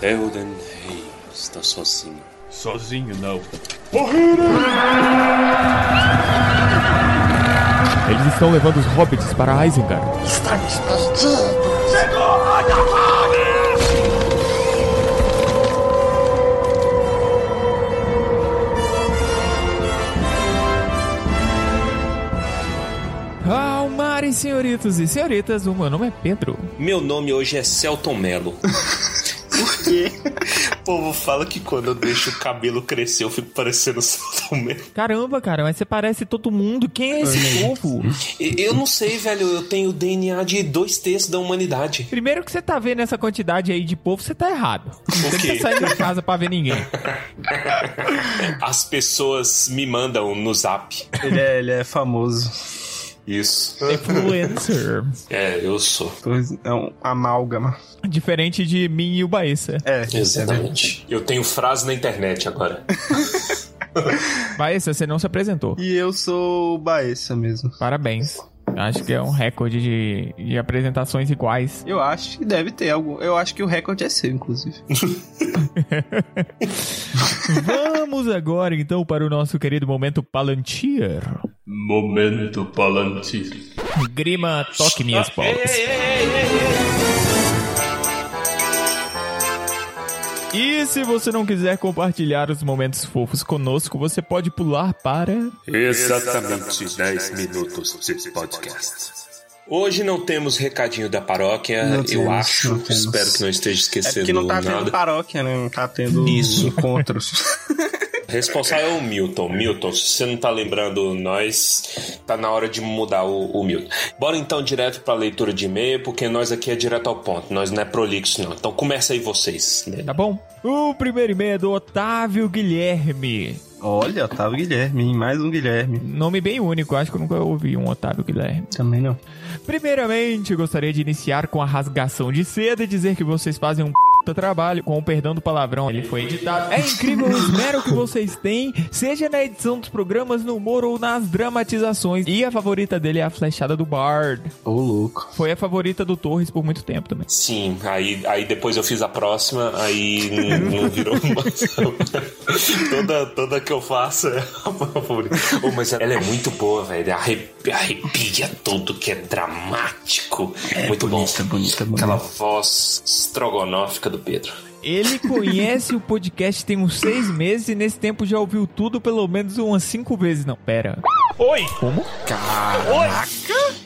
Theoden Rei está sozinho. Sozinho não. Eles estão levando os hobbits para Isengard. Calmarem, senhoritos e senhoritas, o meu nome é Pedro. Meu nome hoje é Celton Mello. Por quê? O povo fala que quando eu deixo o cabelo crescer eu fico parecendo Mello. Caramba, cara, mas você parece todo mundo. Quem é esse povo? Eu não sei, velho. Eu tenho o DNA de dois terços da humanidade. Primeiro que você tá vendo essa quantidade aí de povo, você tá errado. Você não quê? tá saindo da casa pra ver ninguém. As pessoas me mandam no zap. Ele é, ele é famoso. Isso. Influencer. É, eu sou. É um amálgama. Diferente de mim e o Baessa. É, Exatamente. Eu tenho frase na internet agora. Baessa, você não se apresentou. E eu sou o Baessa mesmo. Parabéns. Acho que é um recorde de, de apresentações iguais. Eu acho que deve ter algo. Eu acho que o recorde é seu, inclusive. Vamos agora então para o nosso querido momento Palantir. Momento Palantir. Grima, toque minhas bolas. E se você não quiser compartilhar os momentos fofos conosco, você pode pular para. Exatamente 10 minutos de podcast. Hoje não temos recadinho da paróquia, Não eu temos, acho. Espero que não esteja É esquecendo porque não tá nada. tendo paróquia, né? Não tá tendo Isso. encontros. Responsável é o Milton. Milton, se você não tá lembrando nós, tá na hora de mudar o, o Milton. Bora então direto pra leitura de e-mail, porque nós aqui é direto ao ponto. Nós não é prolixo, não. Então começa aí vocês. Tá bom? O primeiro e-mail é do Otávio Guilherme. Olha, Otávio Guilherme, hein? mais um Guilherme. Nome bem único, acho que eu nunca ouvi um Otávio Guilherme. Também não. Primeiramente, gostaria de iniciar com a rasgação de seda e dizer que vocês fazem um puta trabalho, com o perdão do palavrão, ele foi editado. É incrível o esmero que vocês têm, seja na edição dos programas, no humor ou nas dramatizações. E a favorita dele é a flechada do Bard. Ô, louco. Foi a favorita do Torres por muito tempo também. Sim, aí, aí depois eu fiz a próxima, aí não, não virou mais. toda, toda que eu faço é a favorita. Oh, mas ela é muito boa, velho. Arrepia, arrepia tudo que é dramático. muito bonita, bom. bonita, bonita. Aquela voz estrogonófica do Pedro. Ele conhece o podcast tem uns seis meses e nesse tempo já ouviu tudo pelo menos umas cinco vezes. Não, pera. Oi! Como?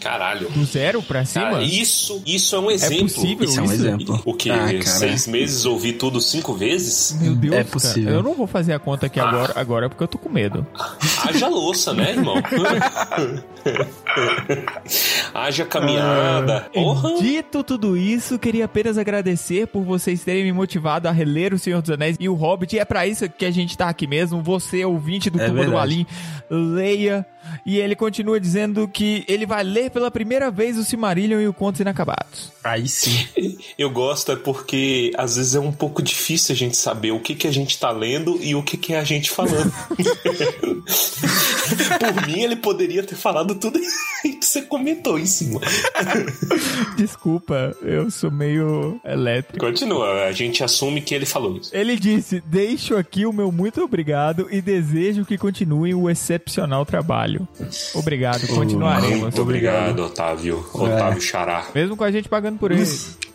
Caralho. Do zero pra cima? Cara, isso, isso é um exemplo. possível Isso é um isso? exemplo. O que? Ah, cara. Seis meses ouvir tudo cinco vezes? Meu Deus, É cara. possível. Eu não vou fazer a conta aqui agora, agora porque eu tô com medo. Haja louça, né, irmão? Haja caminhada. Porra. Dito tudo isso, queria apenas agradecer por vocês terem me motivado a reler O Senhor dos Anéis e O Hobbit. E é pra isso que a gente tá aqui mesmo. Você, ouvinte do É Turma do. Alim, leia. E ele continua dizendo que ele vai ler pela primeira vez o Silmarillion e o Contos Inacabados. Aí sim. Eu gosto é porque às vezes é um pouco difícil a gente saber o que, que a gente tá lendo e o que, que é a gente falando. Por mim, ele poderia ter falado tudo que você comentou em cima. Desculpa, eu sou meio elétrico. Continua, a gente assume que ele falou isso. Ele disse: Deixo aqui o meu muito obrigado e desejo que continue o excepcional trabalho. Obrigado, continuaremos. Muito obrigado, Otávio. Otávio Xará. Mesmo com a gente pagando por ele.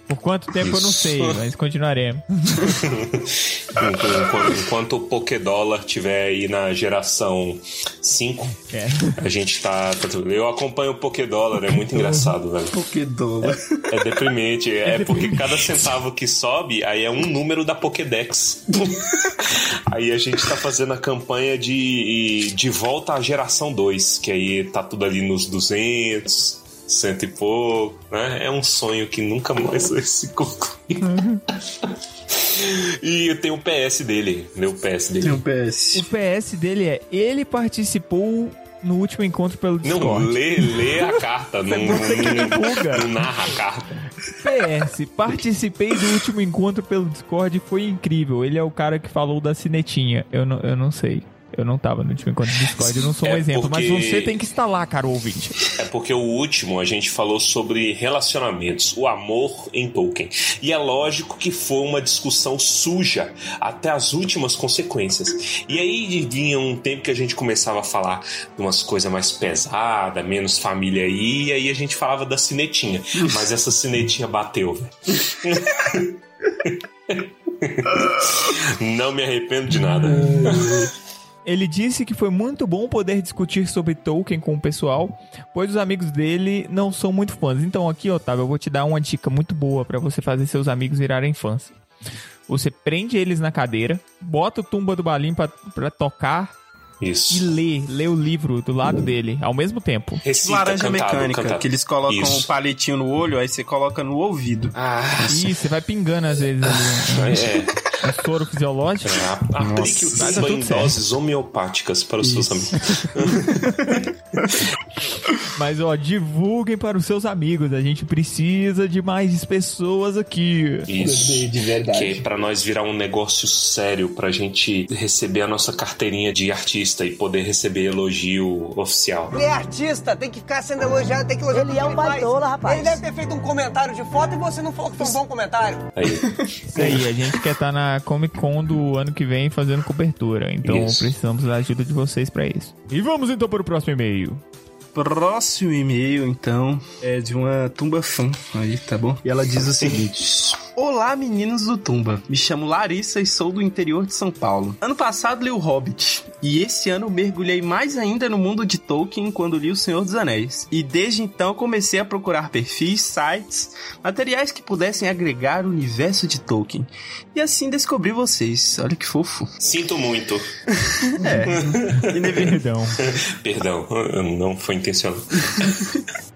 Por quanto tempo eu não sei, mas continuaremos. Enquanto, enquanto o Pokédólar tiver aí na geração 5, É. a gente tá. Eu acompanho o Pokédólar, é muito engraçado, velho. Que dólar. É deprimente, é porque cada centavo que sobe, aí é um número da Pokédex. aí a gente tá fazendo a campanha de, de volta à geração 2, que aí tá tudo ali nos 200, cento e pouco, né? É um sonho que nunca mais vai se concluir. e tem o PS dele, né? O PS dele. Tem um PS. O PS dele é: ele participou no último encontro pelo Não, Discord. lê, lê a carta, não, não, não narra a carta. PS, participei do último encontro pelo Discord e foi incrível. Ele é o cara que falou da cinetinha. Eu não, eu não sei. Eu não tava no último encontro do Discord, eu não sou um É exemplo, porque- mas você tem que estar lá, cara ouvinte. É porque o último a gente falou sobre relacionamentos, o amor em Tolkien. E é lógico que foi uma discussão suja até as últimas consequências. E aí vinha um tempo que a gente começava a falar de umas coisas mais pesadas, menos família aí, e aí a gente falava da cinetinha. Mas essa cinetinha bateu, velho. Não me arrependo de nada. Ele disse que foi muito bom poder discutir sobre Tolkien com o pessoal, pois os amigos dele não são muito fãs. Então aqui, Otávio, eu vou te dar uma dica muito boa pra você fazer seus amigos virarem fãs. Você prende eles na cadeira, bota o tumba do balim pra, pra tocar e Isso. lê, lê o livro do lado dele ao mesmo tempo. Recita, Laranja cantado, mecânica, cantado. que eles colocam Isso. um palitinho no olho, aí você coloca no ouvido. Ah, Ih, você vai pingando às vezes ali é. um, soro fisiológico. É, Aplique o em tudo certo. doses homeopáticas para os seus amigos. Mas ó, divulguem para os seus amigos. A gente precisa de mais pessoas aqui. Isso. De verdade. Que é pra nós virar um negócio sério, pra gente receber a nossa carteirinha de artista e poder receber elogio oficial. Ele é artista, tem que ficar sendo elogiado, tem que elogiar Ele é um baitola, rapaz. Ele deve ter feito um comentário de foto e você não falou que foi um bom comentário. Aí, Isso aí, a gente quer estar na Comic Con do ano que vem fazendo cobertura. Então Isso. precisamos da ajuda de vocês para isso. E vamos então para o próximo e-mail. Próximo e-mail, então, é de uma Tumba fã aí, tá bom? E ela diz o seguinte: Olá, meninos do Tumba. Me chamo Larissa e sou do interior de São Paulo. Ano passado li o Hobbit, e esse ano mergulhei mais ainda no mundo de Tolkien quando li O Senhor dos Anéis. E desde então comecei a procurar perfis, sites, materiais que pudessem agregar o universo de Tolkien. E assim descobri vocês. Olha que fofo. sinto muito. É. Perdão. Perdão, não foi intencional.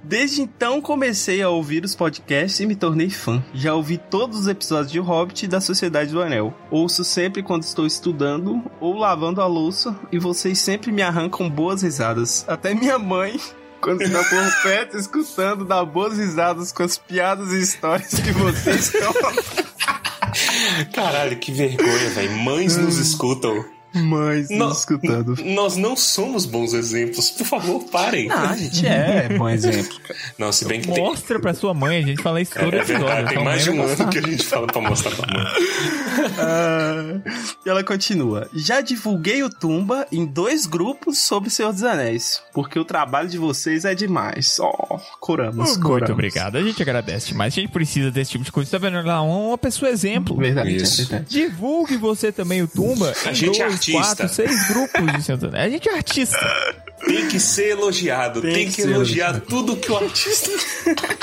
Desde então comecei a ouvir os podcasts e me tornei fã. Já ouvi todos os episódios de Hobbit e da Sociedade do Anel. Ouço sempre quando estou estudando ou lavando a louça e vocês sempre me arrancam boas risadas. Até minha mãe, quando está por perto escutando, dá boas risadas com as piadas e histórias que vocês contam. Caralho, que vergonha, velho. Mães nos escutam. Mães, Não. nos escutando. Nós não somos bons exemplos. Por favor, parem. Ah, a gente é bom exemplo. Não, se bem que tem. Mostra pra sua mãe, a gente fala isso todo É episódio. verdade, tem mais de um ano que a gente fala pra mostrar pra mãe. Ah, e ela continua. Já divulguei o Tumba em dois grupos sobre Senhor dos Anéis, porque o trabalho de vocês é demais. Ó, coramos, Muito coramos. obrigado, a gente agradece demais. A gente precisa desse tipo de coisa. Tá vendo lá? Uma pessoa exemplo. Verdade, Isso. é verdade. Divulgue você também o Tumba. A em gente é dois, artista. quatro, seis grupos de dos Anéis. A gente é artista. Tem que ser elogiado, tem, Tem que, que elogiar elogiado. tudo que o artista.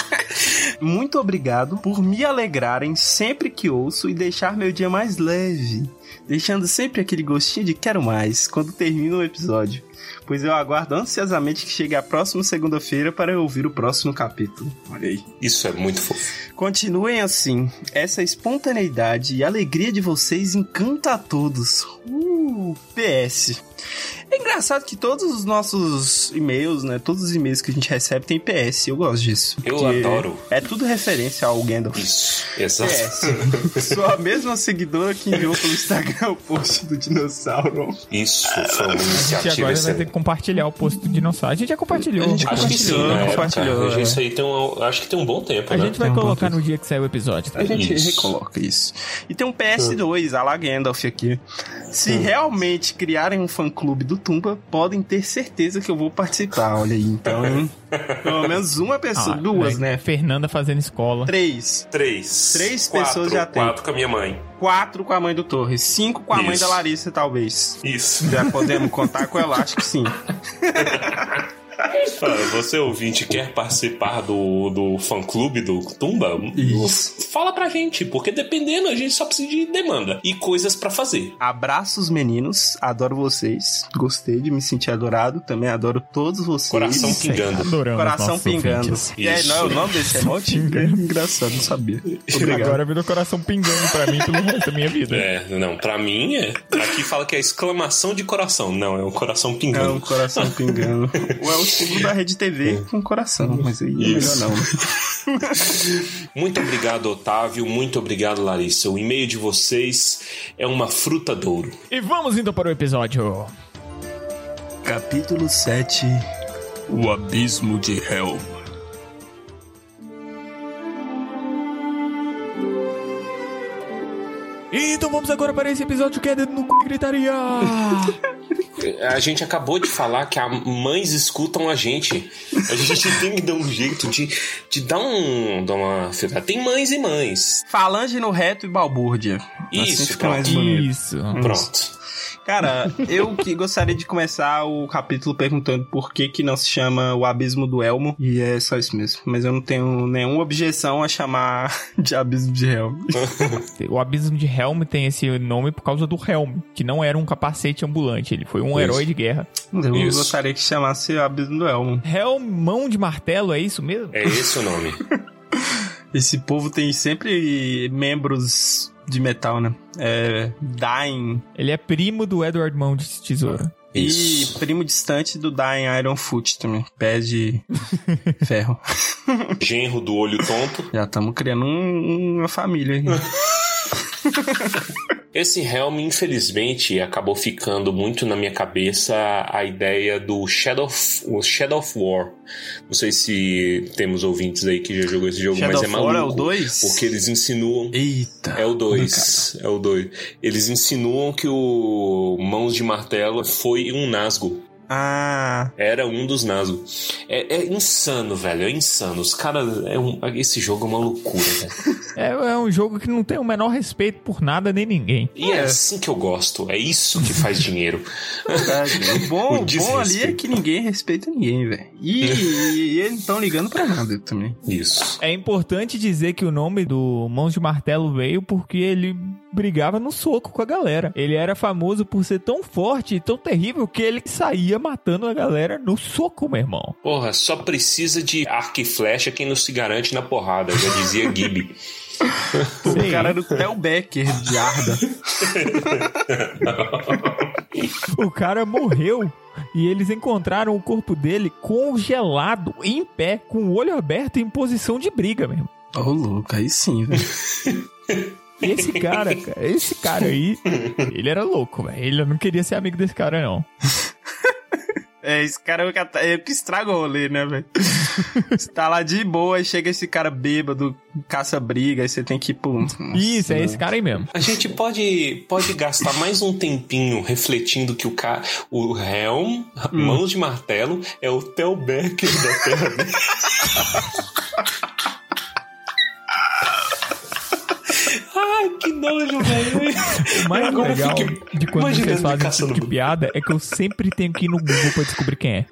Muito obrigado por me alegrarem sempre que ouço e deixar meu dia mais leve, deixando sempre aquele gostinho de quero mais quando termina o episódio. Pois eu aguardo ansiosamente que chegue a próxima segunda-feira para eu ouvir o próximo capítulo. Olha aí. Isso é muito fofo. Continuem assim. Essa espontaneidade e alegria de vocês encanta a todos. Uh, PS. É engraçado que todos os nossos e-mails, né? Todos os e-mails que a gente recebe tem PS. Eu gosto disso. Eu adoro. É tudo referência ao Gandalf. Isso, exato. PS. Sou a mesma seguidora que enviou pelo Instagram o post do dinossauro. Isso foi uma A gente iniciativa agora vai ter que compartilhar o post do dinossauro. A gente já compartilhou. A gente Acho que sim, Compartilhou, né? compartilhou, Cara, é. Isso aí tem um, acho que tem um bom tempo, A né? gente vai um colocar no dia que sair o episódio. tá? A gente Isso. recoloca isso. E tem um PS2, a la Gandalf aqui. Se realmente criarem um fã-clube do Tumba, podem ter certeza que eu vou participar. Olha aí, então, hein? Pelo menos uma pessoa, Ah, duas, né? Fernanda fazendo escola. Três. Três. Três quatro, pessoas já tem. Quatro com a minha mãe. Quatro com a mãe do Torres. Cinco com a mãe Isso. da Larissa, talvez. Isso. Já podemos contar com ela, acho que sim. Você ouvinte quer participar do, do fã clube do Tumba? Isso. Fala pra gente, porque dependendo a gente só precisa de demanda e coisas pra fazer. Abraços, meninos. Adoro vocês. Gostei de me sentir adorado. Também adoro todos vocês. Coração pingando. Adoramos Coração pingando. E aí, não é o nome desse emote? Pingando. Engraçado, não sabia. Obrigado. Agora virou coração pingando pra mim pelo resto da minha vida. É, não, pra mim é. Aqui fala que é exclamação de coração. Não, é um coração É um pingando. coração pingando. Ou é o símbolo da Rede TV com coração, mas aí é melhor não. né? Muito obrigado, Otávio. Muito obrigado, Larissa. O e-mail de vocês é uma fruta douro. E vamos então para o episódio. Capítulo 7 O abismo de Helm. Então vamos agora para esse episódio que é Dedo no cu e gritaria. A gente acabou de falar que as mães escutam a gente. A gente tem que dar um jeito de, de dar um. Dar uma. Tem mães e mães. Falange no reto e balbúrdia. Isso, assim mais bonito. Isso. Pronto. Cara, eu que gostaria de começar o capítulo perguntando por que que não se chama o Abismo do Elmo. E é só isso mesmo. Mas eu não tenho nenhuma objeção a chamar de Abismo de Helm. O abismo de Helm tem esse nome por causa do Helm, que não era um capacete ambulante, ele foi um Isso. herói de guerra. Eu Isso. gostaria que chamasse o Abismo do Elmo. Helm, mão de martelo, é isso mesmo? É esse o nome. Esse povo tem sempre membros de metal, né? É. Dying. Ele é primo do Edward Mão de Tesoura. Isso. E primo distante do Dying Iron Foot também. Pé de ferro. Genro do olho tonto. Já estamos criando um- uma família aí. Esse Helm, infelizmente, acabou ficando muito na minha cabeça a ideia do Shadow of, o Shadow of War. Não sei se temos ouvintes aí que já jogou esse jogo, Shadow mas é of War maluco. é o 2? Porque eles insinuam. Eita. É o 2. É o 2. Eles insinuam que o Mãos de Martelo foi um Nazgûl. Ah, Era um dos Nazgûl. É, é insano, velho. É insano. Os caras. É um, esse jogo é uma loucura, velho. É, é um jogo que não tem o menor respeito por nada nem ninguém. E é assim que eu gosto. É isso que faz dinheiro. verdade. O bom, O bom ali é que ninguém respeita ninguém, velho. E, e eles não estão ligando pra nada também. Isso. É importante dizer que o nome do Mãos de Martelo veio porque ele brigava no soco com a galera. Ele era famoso por ser tão forte e tão terrível que ele saía matando a galera no soco, meu irmão. Porra, só precisa de arco e flecha quem não se garante na porrada, já dizia Gibi. O cara era o Theo Becker de Arda. O cara morreu e eles encontraram o corpo dele congelado, em pé, com o olho aberto em posição de briga mesmo. Ô, louco, aí sim, velho. E esse cara, cara, esse cara aí, ele era louco, velho. Ele não queria ser amigo desse cara, não. É, esse cara é o que ata- é o que estraga o rolê, né, velho? Você tá lá de boa, aí chega esse cara bêbado, caça-briga, aí você tem que ir pro... Isso, é esse cara aí mesmo. A gente pode, pode gastar mais um tempinho refletindo que o cara, o Helm, mãos de martelo, é o Theo Becker da Terra. que nojo, velho. O mais eu legal fiquei de quando imaginando vocês fazem esse tipo de piada é que eu sempre tenho que ir no Google pra descobrir quem é.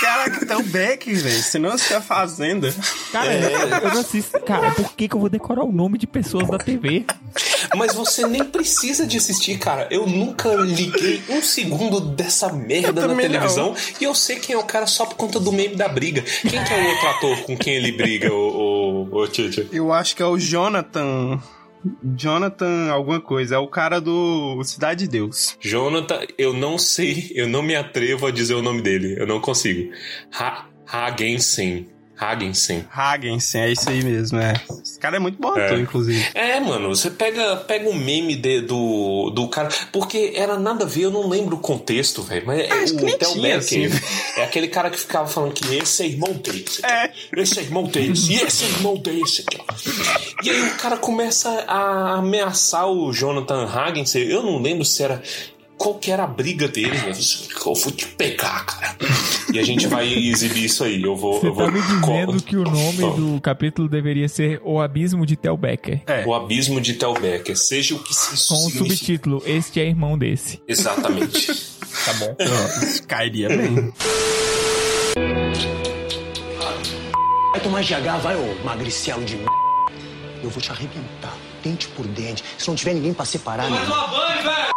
Caraca, Theo Becker, velho. Senão você é fazenda. Cara, eu não assisto. Cara, por que, que eu vou decorar o nome de pessoas da TV? Mas você nem precisa de assistir, cara. Eu nunca liguei um segundo dessa merda na televisão e eu sei quem é o cara só por conta do meme da briga. Quem que é o outro ator com quem ele briga, o, o, o Tchê? Eu acho que é o Jonathan... Jonathan alguma coisa. É o cara do Cidade de Deus. Jonathan, eu não sei, eu não me atrevo a dizer o nome dele. Eu não consigo. Ha Hagensen. Hagensen. Hagensen, é isso aí mesmo, é. Esse cara é muito bom ator, É. inclusive. É, mano, você pega, pega um meme de- do, do cara. Porque era nada a ver, eu não lembro o contexto, velho. Mas é que nem o Theo Becker. assim. É aquele cara que ficava falando que esse é irmão desse. É. Esse é irmão desse. E esse é irmão desse. E aí o cara começa a ameaçar o Jonathan Hagens. Eu não lembro se era. Qual que era a briga dele, né? Eu vou te pegar, cara. E a gente vai exibir isso aí. Eu vou. Você eu vou tá me dizendo co- que o nome do capítulo deveria ser O Abismo de Tel Becker. É. O abismo de Tel Becker. Seja o que isso Com o subtítulo, Este é irmão desse. Exatamente. tá bom. Ó, cairia bem. Vai tomar GH, vai, ô magricelo de m. Eu vou te arrebentar, dente por dente. Se não tiver ninguém pra separar, Vai tomar banho, velho!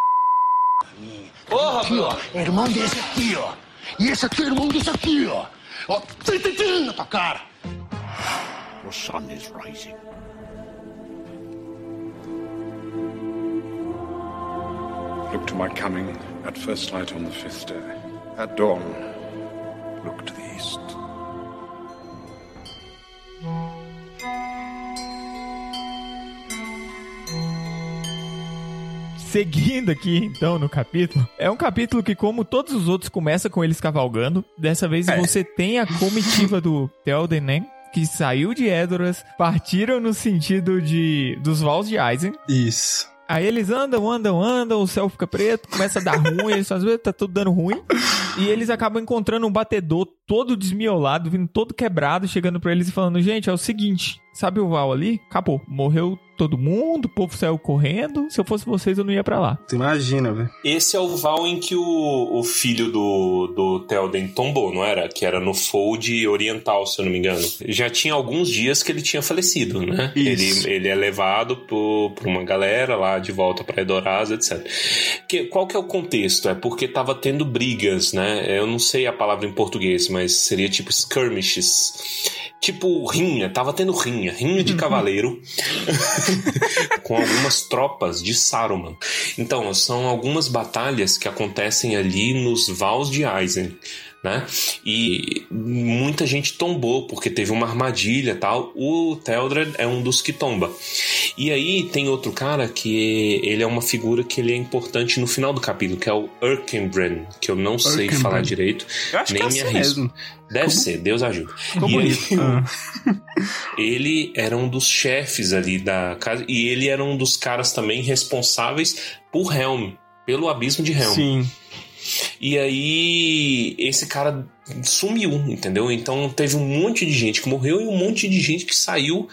Porra, aqui, ó. É irmão desse aqui, ó. E esse aqui é irmão desse aqui, ó. Ó, tim, tim, tim, na tua cara. The sun is rising. Look to my coming at first light on the fifth day. At dawn, look to the east. Seguindo aqui, então, no capítulo, é um capítulo que, como todos os outros, começa com eles cavalgando. Dessa vez É. você tem a comitiva do Telden, né? Que saiu de Edoras, partiram no sentido de dos Vals de Eisen. Isso. Aí eles andam, andam, andam, o céu fica preto, começa a dar ruim, eles fazem, tá tudo dando ruim. E eles acabam encontrando um batedor todo desmiolado, vindo todo quebrado, chegando pra eles e falando: Gente, é o seguinte, sabe o Val ali? Acabou. Morreu todo mundo, o povo saiu correndo. Se eu fosse vocês, eu não ia pra lá. Tu imagina, velho. Esse é o Val em que o, o filho do, do Telden tombou, não era? Que era no Fold Oriental, se eu não me engano. Já tinha alguns dias que ele tinha falecido, né? Isso. Ele, ele é levado por, por uma galera lá de volta pra Edoraz, etc. Que, qual que é o contexto? É porque tava tendo brigas, né? Eu não sei a palavra em português, mas seria tipo skirmishes. Tipo rinha, tava tendo rinha, rinha de cavaleiro com algumas tropas de Saruman. Então, são algumas batalhas que acontecem ali nos Vals de Eisen. Né? E muita gente tombou porque teve uma armadilha e tal. O Teldred é um dos que tomba. E aí tem outro cara que ele é uma figura que ele é importante no final do capítulo, que é o Erkenbren, que eu não sei Erkenbren. falar direito, Eu acho nem que é me assim arrisco. mesmo. Deve ser, Deus ajuda. E aí, Ah. ele era um dos chefes ali da casa e ele era um dos caras também responsáveis por Helm, pelo abismo de Helm. Sim. E aí esse cara sumiu, entendeu? Então teve um monte de gente que morreu e um monte de gente que saiu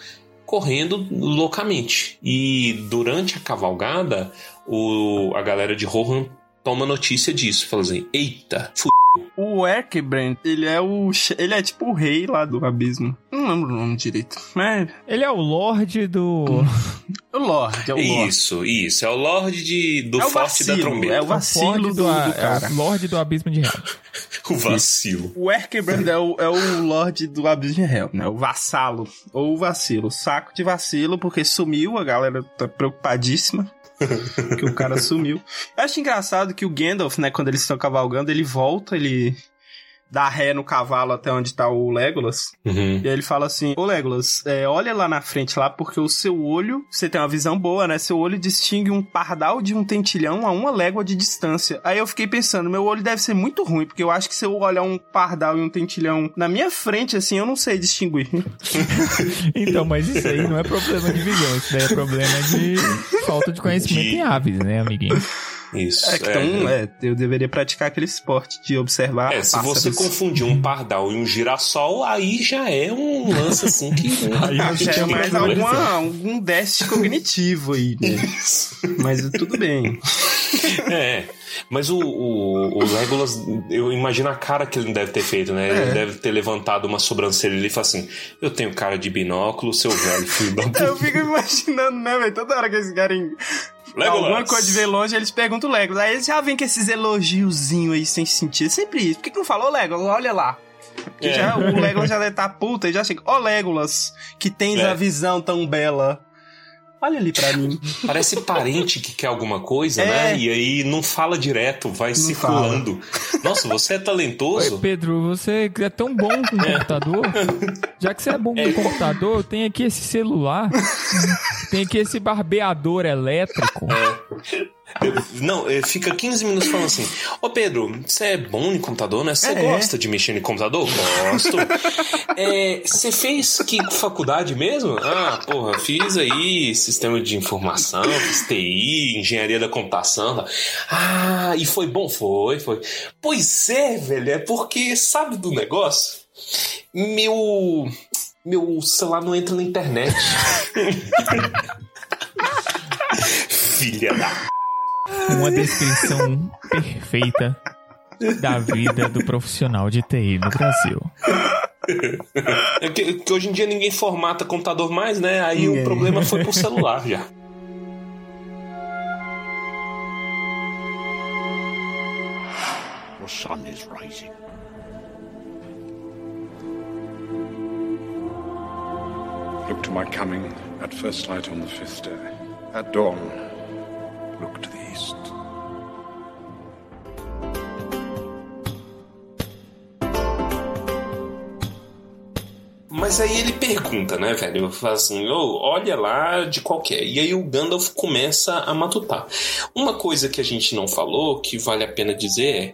correndo loucamente. E durante a cavalgada, o, a galera de Rohan toma notícia disso, fala assim: "Eita, fu O Erkebrand, ele é o. Ele é tipo o rei lá do abismo. Não lembro o nome direito. Mas. Ele é o Lorde do. O Lorde, é o Lorde. Isso, isso. É o Lorde de, do É o Forte da vacilo, Trombeta. é o vacilo Lorde do, do a- cara. é o Lorde do Abismo de Helm. O vacilo. O Erkebrand é o, é o Lorde do Abismo de Hell, né? O vassalo. Ou o vacilo. Saco de vacilo, porque sumiu, a galera tá preocupadíssima. que o cara sumiu. Eu acho engraçado que o Gandalf, né, quando eles estão cavalgando, ele volta, ele dá ré no cavalo até onde tá o Legolas. Uhum. E aí ele fala assim: Ô Legolas, é, olha lá na frente lá, porque o seu olho, você tem uma visão boa, né? Seu olho distingue um pardal de um tentilhão a uma légua de distância. Aí eu fiquei pensando: meu olho deve ser muito ruim, porque eu acho que se eu olhar um pardal e um tentilhão na minha frente, assim, eu não sei distinguir. Então, mas isso aí não é problema de visão, isso daí é problema de falta de conhecimento De- em aves, né, amiguinho? Isso. É, que então, é, eu deveria praticar aquele esporte de observar. É, se você confundir um pardal e um girassol, aí já é um lance assim que. Aí Ah, já é mais alguma, algum déficit cognitivo aí, né? Mas tudo bem. É. Mas o, o, o Legolas, eu imagino a cara que ele deve ter feito, né? É. Ele deve ter levantado uma sobrancelha ali e falado assim: Eu tenho cara de binóculo, seu velho filho da puta. Eu fico imaginando, né, velho? Toda hora que eles querem Legolas. alguma coisa de ver longe, eles perguntam o Legolas. Aí eles já vêm com esses elogiozinhos aí sem sentido. Sempre isso. Por que, que não falou Legolas? Olha lá. É. já, o Legolas já deve estar puta e já chega. Ó, Legolas, que tens É. a visão tão bela. Olha ali pra mim. Parece parente que quer alguma coisa, É. né? E aí não fala direto, vai circulando. Nossa, você é Oi, talentoso? Pedro, você é tão bom com computador? Já que você é bom com computador, tem aqui esse celular, tem aqui esse barbeador elétrico. Eu- não, ele fica 15 minutos falando assim: Ô Pedro, você é bom em computador, né? Você É. gosta de mexer em computador? Gosto. É, Você fez que faculdade mesmo? Ah, porra, fiz aí sistema de informação, fiz TI, engenharia da computação. tá? Ah, e foi bom? Foi, foi. Pois é, velho, é porque sabe do negócio? Meu. Meu celular não entra na internet. Filha da Uma descrição perfeita da vida do profissional de TI no Brasil. É que, que hoje em dia ninguém formata computador mais, né? Aí Ninguém. o problema foi pro celular já. The sun is rising. Look to my coming at first light on the fifth day. At dawn, Look to the east. Mas aí ele pergunta, né, velho? Fala assim, "Ô, olha lá de qualquer. E aí o Gandalf começa a matutar. Uma coisa que a gente não falou, que vale a pena dizer, é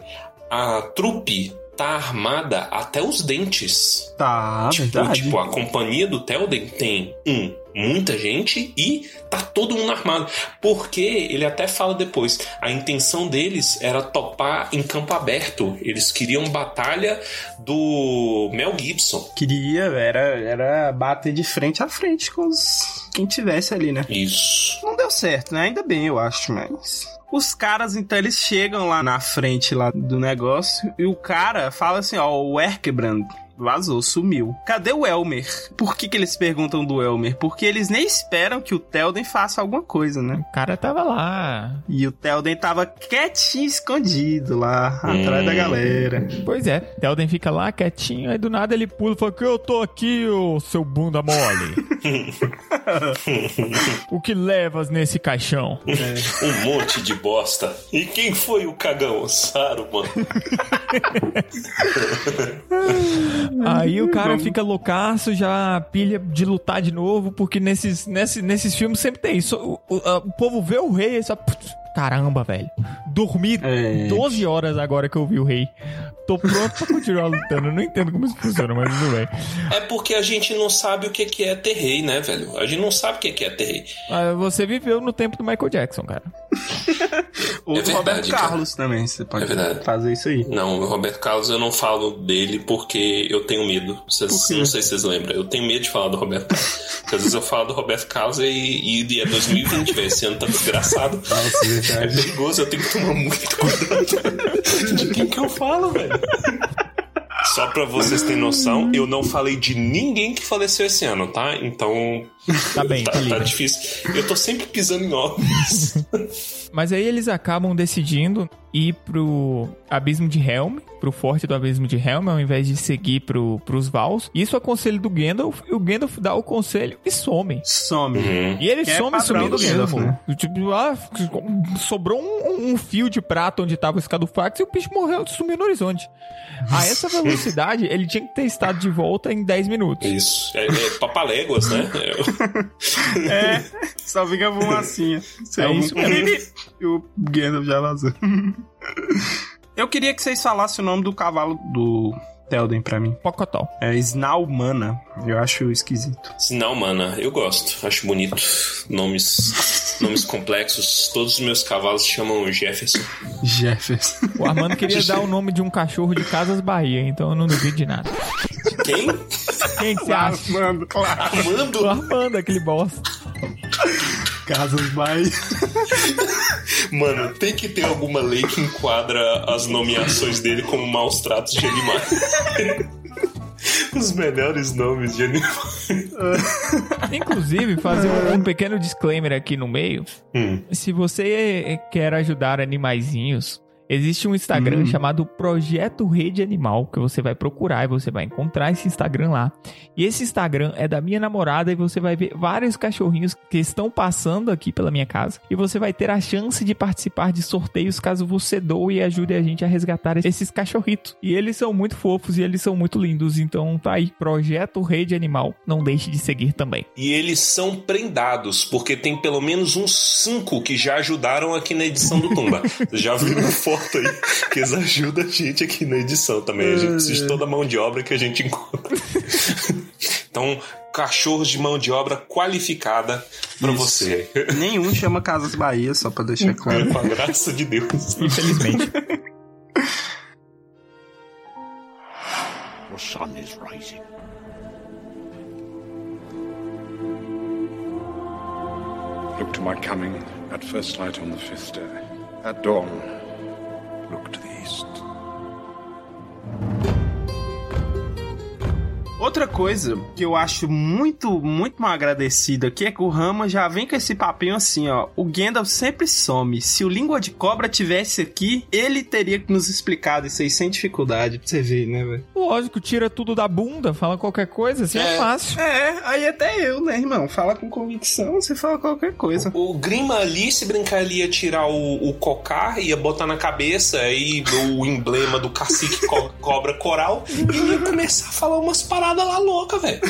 a trupe tá armada até os dentes. Tá, tipo, verdade. tipo, a companhia do Telden tem um, muita gente e tá todo mundo armado. Porque ele até fala depois, a intenção deles era topar em campo aberto. Eles queriam batalha do Mel Gibson. Queria, era, era bater de frente a frente com os, quem tivesse ali, né? Isso. Não deu certo, né? Ainda bem, eu acho, mas. Os caras, então, eles chegam lá na frente lá do negócio e o cara fala assim: ó, o Erkebrand vazou, sumiu. Cadê o Elmer? Por que, que eles perguntam do Elmer? Porque eles nem esperam que o Telden faça alguma coisa, né? O cara tava lá. E o Telden tava quietinho, escondido lá, atrás da galera. Pois é, Telden fica lá quietinho, aí do nada ele pula e fala que eu tô aqui, ô seu bunda mole. o que levas nesse caixão? Um monte de bosta. E quem foi o cagão? Saruman. Aí o cara fica loucaço, já pilha de lutar de novo, porque nesses, nesses, nesses filmes sempre tem isso. O, o- o povo vê o rei e só. "Putz, Caramba, velho. Dormi É. 12 horas agora que eu vi o rei. Tô pronto pra continuar lutando. Eu não entendo como isso funciona, mas tudo bem. É porque a gente não sabe o que que é ter rei, né, velho? A gente não sabe o que que é ter rei. Ah, Você viveu no tempo do Michael Jackson, cara. Ou É do verdade, Roberto cara. Carlos também, você pode É fazer isso aí. Não, o Roberto Carlos eu não falo dele porque eu tenho medo. Vocês- Por quê? não sei se vocês lembram. Eu tenho medo de falar do Roberto Carlos. Porque às vezes eu falo do Roberto Carlos e, e, e é 2020, velho. Esse ano tá desgraçado. Nossa, É verdade. perigoso, eu tenho que tomar muito cuidado. De quem que eu falo, velho? Só pra vocês terem noção, eu não falei de ninguém que faleceu esse ano, tá? Então. Tá bem, tá, tá tá difícil. Eu tô sempre pisando em ovos. Mas aí eles acabam decidindo ir pro abismo de Helm, pro forte do abismo de Helm, ao invés de seguir pro, pros Vals. Isso é conselho do Gandalf, e o Gandalf dá o conselho e some. Some. Uhum. E ele Que é some padrão sumindo do Gandalf, mesmo. né? Tipo, ah, sobrou um, um fio de prata onde tava o Escadufax e o bicho morreu, sumiu no horizonte. A essa velocidade, ele tinha que ter estado de volta em 10 minutos. Isso. É, é papaléguas, né? É, É, só fica fumacinha. Você É ouve isso um E o Gandalf já vazou. Eu queria que vocês falassem o nome do cavalo do Telden pra mim. Pocotó. É Snaumana. Eu acho esquisito. Não, mana, eu gosto. Acho bonito. Nomes, nomes complexos. Todos os meus cavalos se chamam Jefferson. Jefferson. O Armando queria dar o nome de um cachorro de Casas Bahia, então eu não duvido de nada. Quem? Quem que você acha? Mano, claro. O Armando? Armando, aquele bosta. Casas Bahia. Mano, tem que ter alguma lei que enquadra as nomeações dele como maus tratos de animais. Os melhores nomes de animais. Inclusive, fazer um, um pequeno disclaimer aqui no meio. Hum. Se você quer ajudar animaizinhos, existe um Instagram Hum. chamado Projeto Rede Animal, que você vai procurar e você vai encontrar esse Instagram lá. E esse Instagram é da minha namorada e você vai ver vários cachorrinhos que estão passando aqui pela minha casa. E você vai ter a chance de participar de sorteios caso você doe e ajude a gente a resgatar esses cachorritos. E eles são muito fofos e eles são muito lindos. Então tá aí, Projeto Rede Animal. Não deixe de seguir também. E eles são prendados, porque tem pelo menos uns cinco que já ajudaram aqui na edição do Tumba. já viram foto aí que eles ajudam a gente aqui na edição também. A gente precisa de toda a mão de obra que a gente encontra. então, cachorros de mão de obra qualificada Isso. você. Nenhum chama Casas Bahia, só pra deixar claro. Com a graça de Deus. Infelizmente. The sun is rising. Look to my coming at first light on the fifth day. At dawn, Look to the east. Outra coisa que eu acho muito, muito mal agradecido aqui é que o Rama já vem com esse papinho assim, ó. O Gandalf sempre some. Se o Língua de Cobra tivesse aqui, ele teria que nos explicado isso aí sem dificuldade, pra você ver, né, velho? Lógico, tira tudo da bunda, fala qualquer coisa, assim é, É. fácil. É, aí até eu, né, irmão? Fala com convicção, você fala qualquer coisa. O Grima ali, se brincar, ele ia tirar o, o cocar, ia botar na cabeça aí o emblema do cacique co- cobra coral e ele ia começar a falar umas paradas lá lá louca, velho.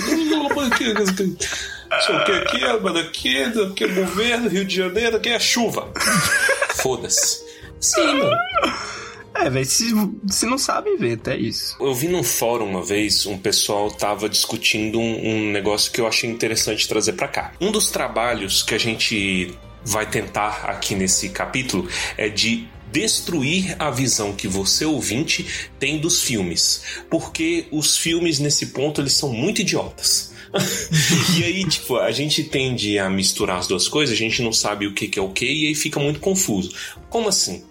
Sei o que aqui, mas aqui, aqui é governo, Rio de Janeiro, aqui é chuva. Foda-se. Sim, mano. É, velho, se, se não sabe, inventa, é isso. Eu vi num fórum uma vez, um pessoal tava discutindo um, um negócio que eu achei interessante trazer pra cá. Um dos trabalhos que a gente vai tentar aqui nesse capítulo é de destruir a visão que você ouvinte tem dos filmes, porque os filmes nesse ponto eles são muito idiotas. e aí, tipo, a gente tende a misturar as duas coisas, a gente não sabe o que, que é o que e aí fica muito confuso. Como assim?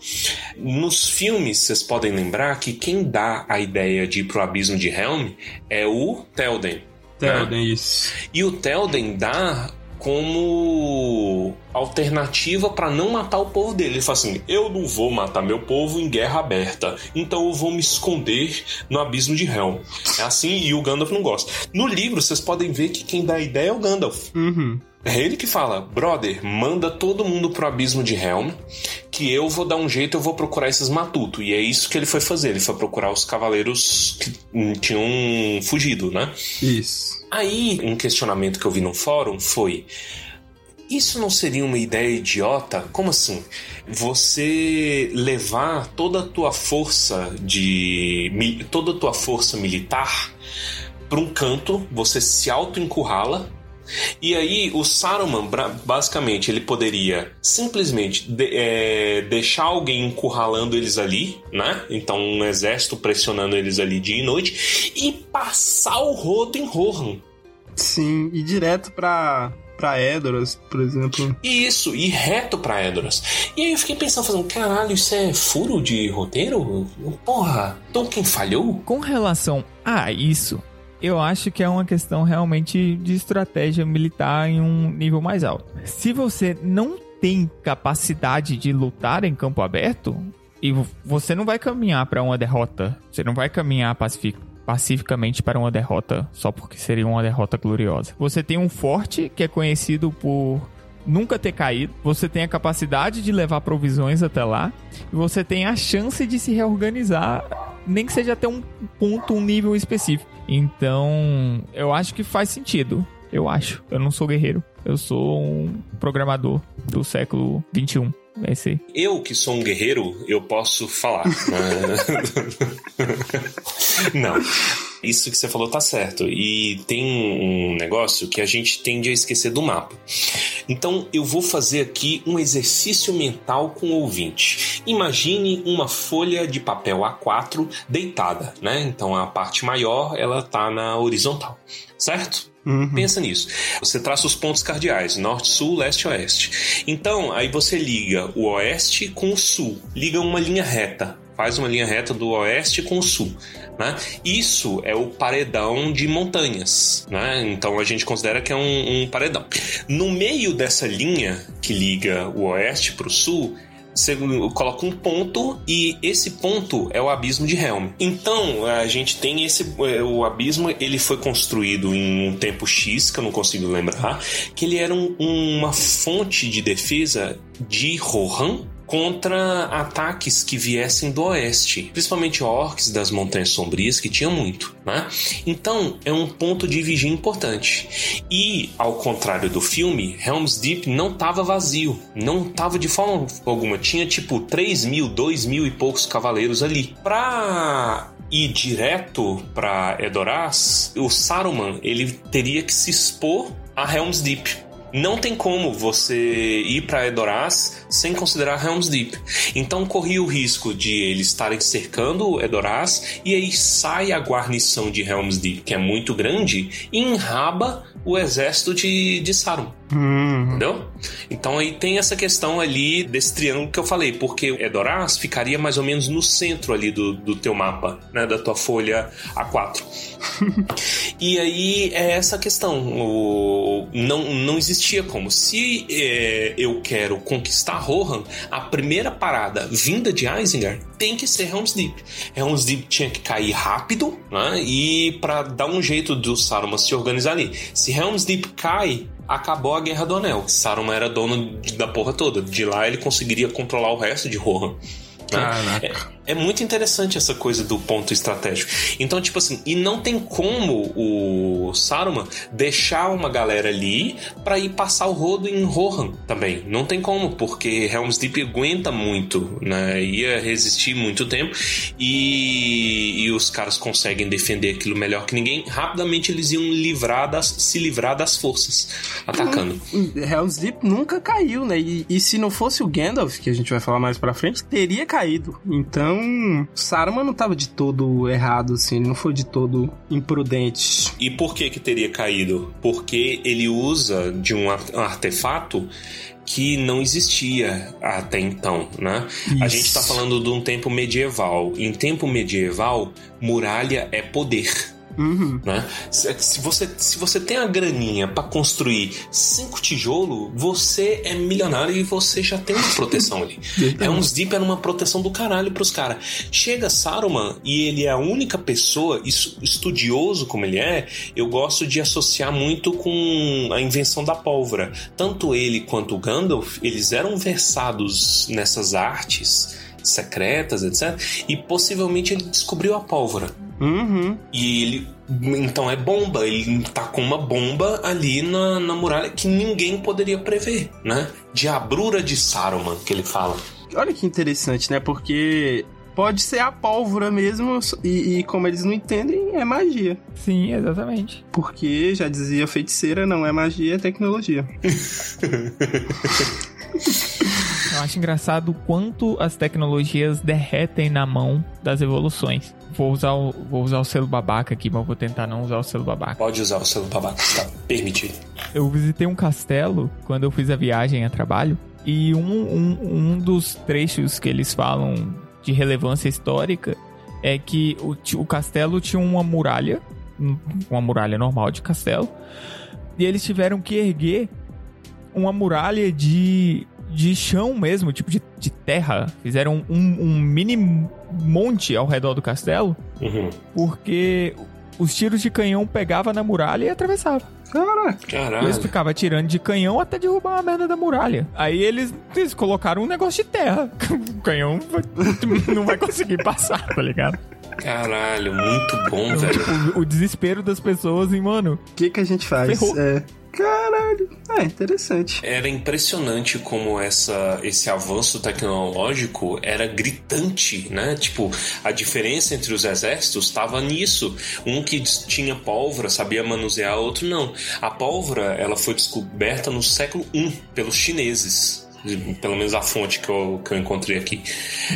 Nos filmes, vocês podem lembrar que quem dá a ideia de ir pro abismo de Helm é o Telden. Telden, isso. E o Telden dá como alternativa para não matar o povo dele. Ele fala assim: eu não vou matar meu povo em guerra aberta, então eu vou me esconder no abismo de Helm. É assim e o Gandalf não gosta. No livro, vocês podem ver que quem dá a ideia é o Gandalf. Uhum. É ele que fala, brother, manda todo mundo pro abismo de Helm, que eu vou dar um jeito, eu vou procurar esses matutos. E é isso que ele foi fazer, ele foi procurar os cavaleiros que hum, tinham fugido, né? Isso. Aí, um questionamento que eu vi no fórum foi: isso não seria uma ideia idiota? Como assim? Você levar toda a tua força de toda a tua força militar para um canto, você se auto-encurrala e aí o Saruman, basicamente, ele poderia simplesmente de- é, deixar alguém encurralando eles ali, né? Então um exército pressionando eles ali dia e noite e passar o rodo em Rohan. Sim, e direto pra, pra Edoras, por exemplo. E isso, e reto pra Edoras. E aí eu fiquei pensando, fazendo, caralho, isso é furo de roteiro? Porra, Tolkien falhou? Com relação a isso, eu acho que é uma questão realmente de estratégia militar em um nível mais alto. Se você não tem capacidade de lutar em campo aberto, e vo- você não vai caminhar para uma derrota, você não vai caminhar pacifi- pacificamente para uma derrota só porque seria uma derrota gloriosa. Você tem um forte que é conhecido por nunca ter caído, você tem a capacidade de levar provisões até lá, e você tem a chance de se reorganizar, nem que seja até um ponto, um nível específico. Então, eu acho que faz sentido. Eu acho. Eu não sou guerreiro. Eu sou um programador do século 21. Vai ser. Eu, que sou um guerreiro, eu posso falar. Não. Isso que você falou tá certo. E tem um negócio que a gente tende a esquecer do mapa. Então eu vou fazer aqui um exercício mental com o ouvinte. Imagine uma folha de papel A4 deitada, né? Então a parte maior ela tá na horizontal, certo? Pensa nisso. Você traça os pontos cardeais: norte, sul, leste, oeste. Então, aí você liga o oeste com o sul. Liga uma linha reta. Faz uma linha reta do oeste com o sul. Né? Isso é o paredão de montanhas. Né? Então a gente considera que é um, um paredão. No meio dessa linha que liga o oeste para o sul, você coloca um ponto e esse ponto é o abismo de Helm. Então a gente tem esse o abismo ele foi construído em um tempo X que eu não consigo lembrar que ele era um- uma fonte de defesa de Rohan contra ataques que viessem do oeste, principalmente orcs das Montanhas Sombrias, que tinha muito, né? Então, é um ponto de vigia importante. E, ao contrário do filme, Helm's Deep não estava vazio, não estava de forma alguma. Tinha, tipo, 3 mil, 2 mil e poucos cavaleiros ali. Pra ir direto para Edoras, o Saruman, ele teria que se expor a Helm's Deep. Não tem como você ir para Edoras sem considerar Helm's Deep. Então corria o risco de eles estarem cercando Edoras e aí sai a guarnição de Helm's Deep, que é muito grande, e enraba o exército de, de Saruman. Entendeu? Então aí tem essa questão ali desse triângulo que eu falei, porque Edoras ficaria mais ou menos no centro ali do, do teu mapa, né? Da tua folha A4. e aí é essa questão. O, não, não existia como. Se é, eu quero conquistar Rohan, a primeira parada vinda de Isengard tem que ser Helm's Deep. Helm's Deep tinha que cair rápido, né? E para dar um jeito do Saruman se organizar ali. Se Helm's Deep cai, acabou a Guerra do Anel. Saruman era dono da porra toda. De lá ele conseguiria controlar o resto de Rohan. né? Caraca. É, É muito interessante essa coisa do ponto estratégico. Então, tipo assim, e não tem como o Saruman deixar uma galera ali para ir passar o rodo em Rohan também. Não tem como, porque Helm's Deep aguenta muito, né? Ia resistir muito tempo e, e os caras conseguem defender aquilo melhor que ninguém. Rapidamente eles iam livrar das, se livrar das forças atacando. Helm's Deep nunca caiu, né? E, e se não fosse o Gandalf, que a gente vai falar mais pra frente, teria caído. Então, Saruman não tava de todo errado, assim, ele não foi de todo imprudente. E por que que teria caído? Porque ele usa de um ar- artefato que não existia até então, né? A Isso. gente está falando de um tempo medieval. Em tempo medieval, muralha é poder. Uhum. Né? Se, se você, se você tem a graninha para construir cinco tijolos, você é milionário e você já tem uma proteção ali. é uns deep era uma proteção do caralho pros caras. Chega Saruman e ele é a única pessoa, estudioso como ele é, eu gosto de associar muito com a invenção da pólvora. Tanto ele quanto o Gandalf, eles eram versados nessas artes secretas, etc. E possivelmente ele descobriu a pólvora. Uhum. E ele. Então é bomba. Ele tá com uma bomba ali na, na muralha que ninguém poderia prever, né? Diabrura de Saruman, que ele fala. Olha que interessante, né? Porque pode ser a pólvora mesmo, e, e como eles não entendem, é magia. Sim, exatamente. Porque, já dizia a feiticeira, não é magia, é tecnologia. Eu acho engraçado o quanto as tecnologias derretem na mão das evoluções. Vou usar o, vou usar o selo babaca aqui, mas vou tentar não usar o selo babaca. Pode usar o selo babaca, tá permitido. Eu visitei um castelo quando eu fiz a viagem a trabalho. E um, um, um dos trechos que eles falam de relevância histórica é que o, o castelo tinha uma muralha, um- uma muralha normal de castelo, e eles tiveram que erguer uma muralha de, de chão mesmo, tipo de, de terra. Fizeram um, um mini monte ao redor do castelo, Uhum. porque os tiros de canhão pegavam na muralha e atravessavam. Caraca. E eles Caralho. ficavam atirando de canhão até derrubar uma merda da muralha. Aí eles, eles colocaram um negócio de terra. O canhão não vai conseguir passar, tá ligado? Caralho, muito bom, velho. O, o desespero das pessoas, hein, mano? O que que a gente faz? Ferrou. É. Caralho. É, interessante. Era impressionante como essa, esse avanço tecnológico era gritante, né? Tipo, a diferença entre os exércitos estava nisso. Um que tinha pólvora, sabia manusear, outro não. A pólvora, ela foi descoberta no século I pelos chineses. Pelo menos a fonte que eu, que eu encontrei aqui.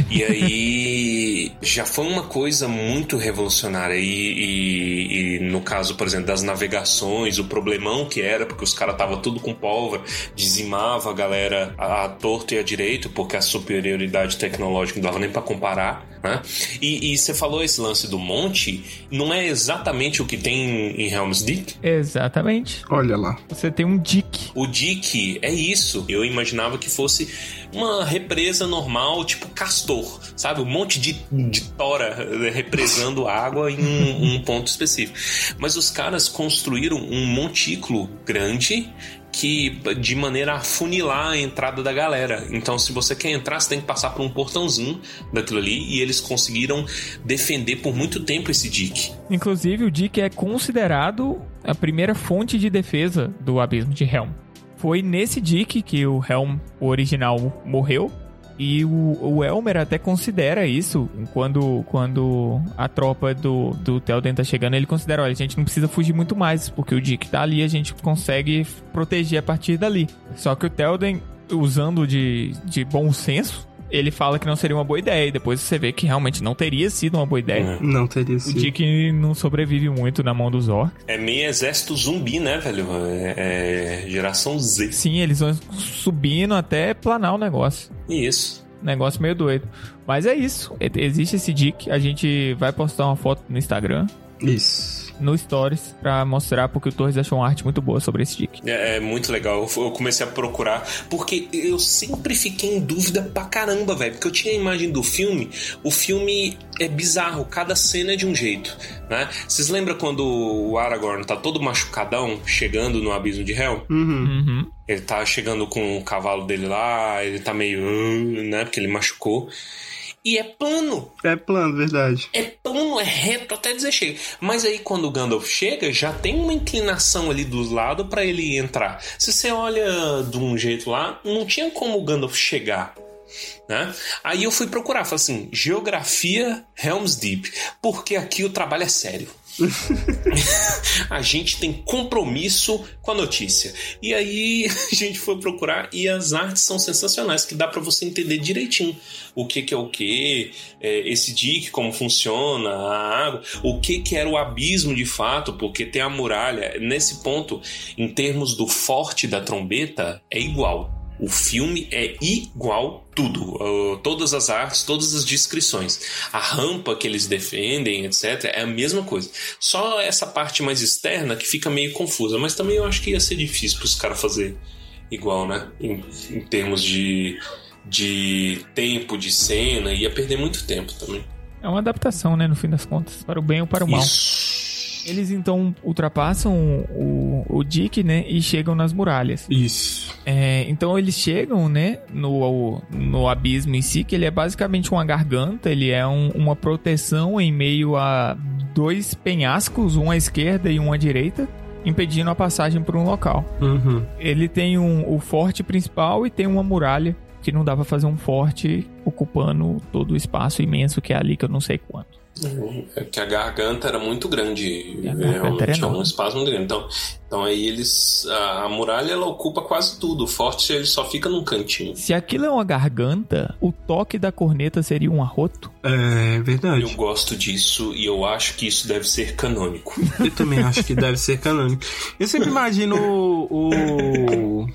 E aí já foi uma coisa muito revolucionária. E, e- e no caso, por exemplo, das navegações, o problemão que era, porque os caras estavam tudo com pólvora, dizimava a galera a, a torto e a direito, porque a superioridade tecnológica não dava nem para comparar. Né? E, e você falou esse lance do monte, não é exatamente o que tem em Helm's Deep? Exatamente. Olha lá. Você tem um dick. O Dick é isso. Eu imaginava que fosse uma represa normal, tipo Castor, sabe? Um monte de, de tora represando água em um, um ponto específico. Mas os caras construíram um montículo grande que de maneira a funilar a entrada da galera. Então, se você quer entrar, você tem que passar por um portãozinho daquilo ali e eles conseguiram defender por muito tempo esse Dick. Inclusive, o dick é considerado a primeira fonte de defesa do abismo de Helm. Foi nesse dick que o Helm, original, morreu. E o, o Elmer até considera isso quando, quando a tropa do, do Telden tá chegando. Ele considera: olha, a gente não precisa fugir muito mais, porque o Dick tá ali a gente consegue proteger a partir dali. Só que o Telden, usando de, de bom senso, ele fala que não seria uma boa ideia. E depois você vê que realmente não teria sido uma boa ideia. Não teria O sido. Dick não sobrevive muito na mão dos orcs. É meio exército zumbi, né, velho? É, é geração Z. Sim, eles vão subindo até planar o negócio. Isso. Negócio meio doido. Mas é isso. Existe esse Dick. A gente vai postar uma foto no Instagram, Isso. No Stories, pra mostrar porque o Torres achou uma arte muito boa sobre esse Dick. É, é muito legal. Eu comecei a procurar, porque eu sempre fiquei em dúvida pra caramba, velho. Porque eu tinha a imagem do filme, o filme é bizarro, cada cena é de um jeito, né? Vocês lembram quando o Aragorn tá todo machucadão, chegando no abismo de Helm? Uhum. Uhum. Ele tá chegando com o cavalo dele lá, ele tá meio. "Ah", né? Porque ele machucou. E é plano. É plano, verdade. É plano, é reto até dizer chega. Mas aí quando o Gandalf chega, já tem uma inclinação ali dos lados para ele entrar. Se você olha de um jeito lá, não tinha como o Gandalf chegar. Né? Aí eu fui procurar, falei assim, geografia Helm's Deep, porque aqui o trabalho é sério. a gente tem compromisso com a notícia. E aí a gente foi procurar e as artes são sensacionais, que dá para você entender direitinho o que, que é o que, é, esse dique, como funciona, a água, o que, que era o abismo de fato, porque tem a muralha. Nesse ponto, em termos do forte da trombeta, é igual. O filme é igual tudo, uh, todas as artes, todas as descrições. A rampa que eles defendem, etc., é a mesma coisa. Só essa parte mais externa que fica meio confusa, mas também eu acho que ia ser difícil para os caras fazer igual, né? Em, em termos de, de tempo, de cena, ia perder muito tempo também. É uma adaptação, né, no fim das contas, para o bem ou para o mal. Isso. Eles então ultrapassam o, o Dick, né? E chegam nas muralhas. Isso. É, então eles chegam, né? No, no abismo em si, que ele é basicamente uma garganta, ele é um- uma proteção em meio a dois penhascos, um à esquerda e um à direita, impedindo a passagem por um local. Uhum. Ele tem um, o forte principal e tem uma muralha que não dá pra fazer um forte ocupando todo o espaço imenso que é ali, que eu não sei quanto. É que a garganta era muito grande. É, tinha um espaço muito grande. Então, então aí eles. A, a muralha ela ocupa quase tudo. O forte ele só fica num cantinho. Se aquilo é uma garganta, o toque da corneta seria um arroto? É Eu verdade. gosto disso e eu acho que isso deve ser canônico. Eu também acho que deve ser canônico. Eu sempre imagino o. O,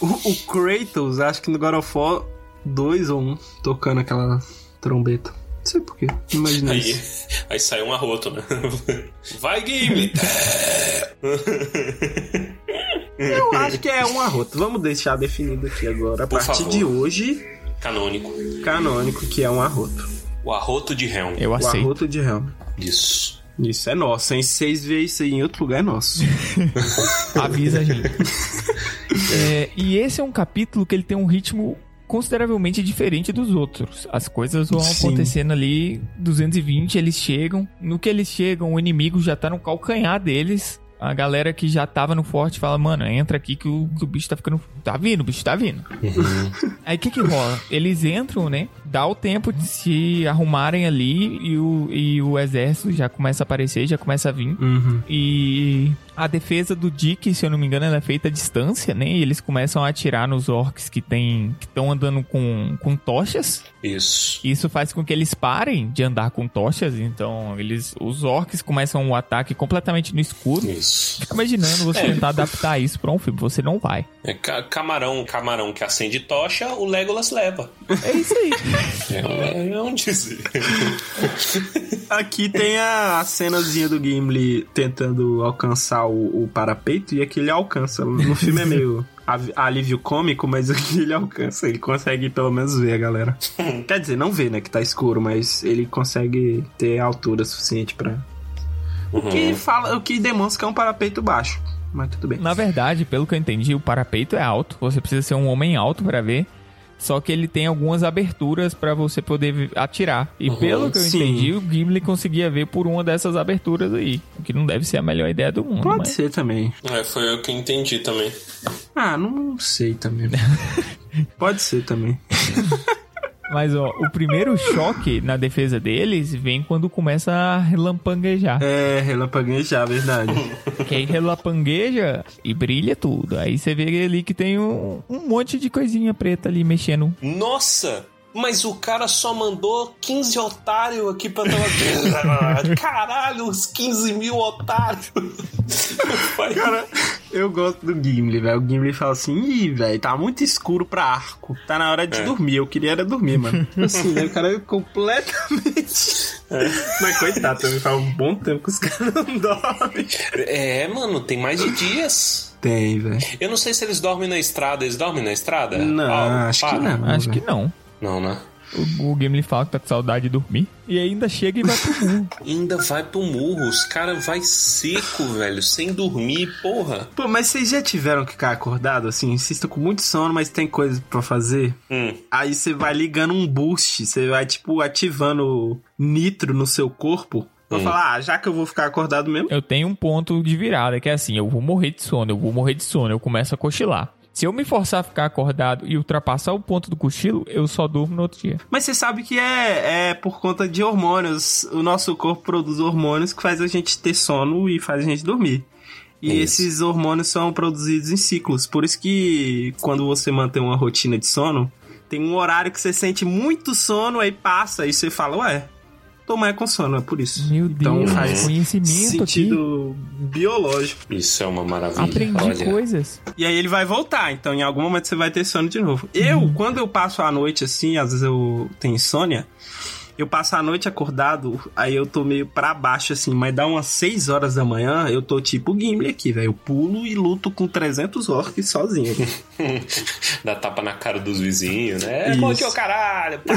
o, o Kratos, acho que no God of War 2 ou 1, tocando aquela trombeta. Não sei porquê. Imagina Aí, isso. aí sai um arroto, né? Vai, Gimli! Eu acho que é um arroto. Vamos deixar definido aqui agora. A Por partir favor. de hoje, Canônico. canônico, que é um arroto. O arroto de Helm. Eu O aceito. arroto de Helm. Isso. Isso é nosso, hein? Se vocês verem isso aí em outro lugar, é nosso. Avisa a gente. É, e esse é um capítulo que ele tem um ritmo consideravelmente diferente dos outros. As coisas vão Sim. acontecendo ali, 220, eles chegam. No que eles chegam, o inimigo já tá no calcanhar deles. A galera que já tava no forte fala, mano, entra aqui que o, que o bicho tá ficando. Tá vindo, o bicho tá vindo. Aí o que que rola? Eles entram, né? Dá o tempo de se arrumarem ali e o, e o exército já começa a aparecer, já começa a vir. Uhum. E a defesa do Dick, se eu não me engano, ela é feita à distância, né? E eles começam a atirar nos orcs que tem que estão andando com, com tochas. Isso. Isso faz com que eles parem de andar com tochas. Então, eles os orcs começam o ataque completamente no escuro. Isso. Fico imaginando você tentar adaptar isso pra um filme. Você não vai. É ca- camarão, camarão que acende tocha, o Legolas leva. É isso aí. É é um dizer. Aqui tem a, a cenazinha do Gimli tentando alcançar o, o parapeito e aqui ele alcança. No filme é meio alívio cômico, mas aqui ele alcança. Ele consegue pelo menos ver a galera. Quer dizer, não vê, né? Que tá escuro, mas ele consegue ter altura suficiente pra. O que fala, o que demonstra que é um parapeito baixo. Mas tudo bem. Na verdade, pelo que eu entendi, o parapeito é alto. Você precisa ser um homem alto pra ver. Só que ele tem algumas aberturas pra você poder atirar. E pelo que eu sim. entendi, o Gimli conseguia ver por uma dessas aberturas aí. O que não deve ser a melhor ideia do mundo. Pode mas... ser também. É, foi o que eu entendi também. Ah, não sei também. Pode ser também. Mas, ó, o primeiro choque na defesa deles vem quando começa a relampanguejar. É, relampaguejar, verdade. Que aí relampangueja e brilha tudo. Aí você vê ali que tem um, um monte de coisinha preta ali mexendo. Nossa! Mas o cara só mandou 15 otários aqui pra dar Caralho, os 15 mil otários! Cara, eu gosto do Gimli, velho. O Gimli fala assim: ih, velho, tá muito escuro pra arco. Tá na hora de É. dormir. Eu queria era dormir, mano. Assim, né? O cara é completamente. Mas coitado, também faz um bom tempo que os caras não dormem. É, mano, tem mais de dias. Tem, velho. Eu não sei se eles dormem na estrada. Eles dormem na estrada? Não, Ah, acho para. que não. Acho velho. que não. Não, né? O, o Gimli fala que tá com saudade de dormir. E ainda chega e vai pro murro. Ainda vai pro murro. Os caras vai seco, velho, sem dormir, porra. Pô, mas vocês já tiveram que ficar acordado assim? Vocês estão com muito sono, mas tem coisa pra fazer? Hum. Aí você vai ligando um boost, você vai, tipo, ativando nitro no seu corpo. Pra falar, ah, já que eu vou ficar acordado mesmo. Eu tenho um ponto de virada, que é assim, eu vou morrer de sono, eu vou morrer de sono, eu começo a cochilar. Se eu me forçar a ficar acordado e ultrapassar o ponto do cochilo, eu só durmo no outro dia. Mas você sabe que é, é por conta de hormônios. O nosso corpo produz hormônios que faz a gente ter sono e faz a gente dormir. E Isso. esses hormônios são produzidos em ciclos. Por isso que quando você mantém uma rotina de sono, tem um horário que você sente muito sono, aí passa e você fala, ué, tô mais com sono, é por isso. Meu Então Deus, faz conhecimento aqui. sentido biológico. Isso é uma maravilha. Aprendi Olha. coisas. E aí ele vai voltar, então em algum momento você vai ter sono de novo. Eu, Uhum. quando eu passo a noite assim, às vezes eu tenho insônia, eu passo a noite acordado, aí eu tô meio pra baixo assim, mas dá umas 6 horas da manhã, eu tô tipo o Gimli aqui, velho. Eu pulo e luto com 300 orcs sozinho. Dá tapa na cara dos vizinhos, né? É, Isso. bom dia, ô caralho!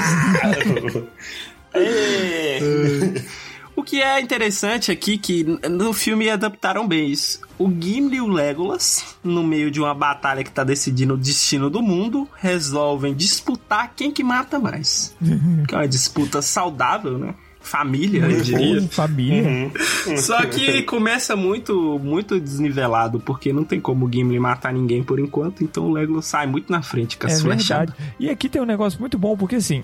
O que é interessante aqui que no filme adaptaram bem isso. O Gimli e o Legolas, no meio de uma batalha que tá decidindo o destino do mundo, resolvem disputar quem que mata mais. que é uma disputa saudável, né? Família, eu diria. Pô, família. Uhum. Só que começa muito, muito desnivelado, porque não tem como o Gimli matar ninguém por enquanto, então o Legolas sai muito na frente com as É flechadas. verdade. E aqui tem um negócio muito bom, porque assim,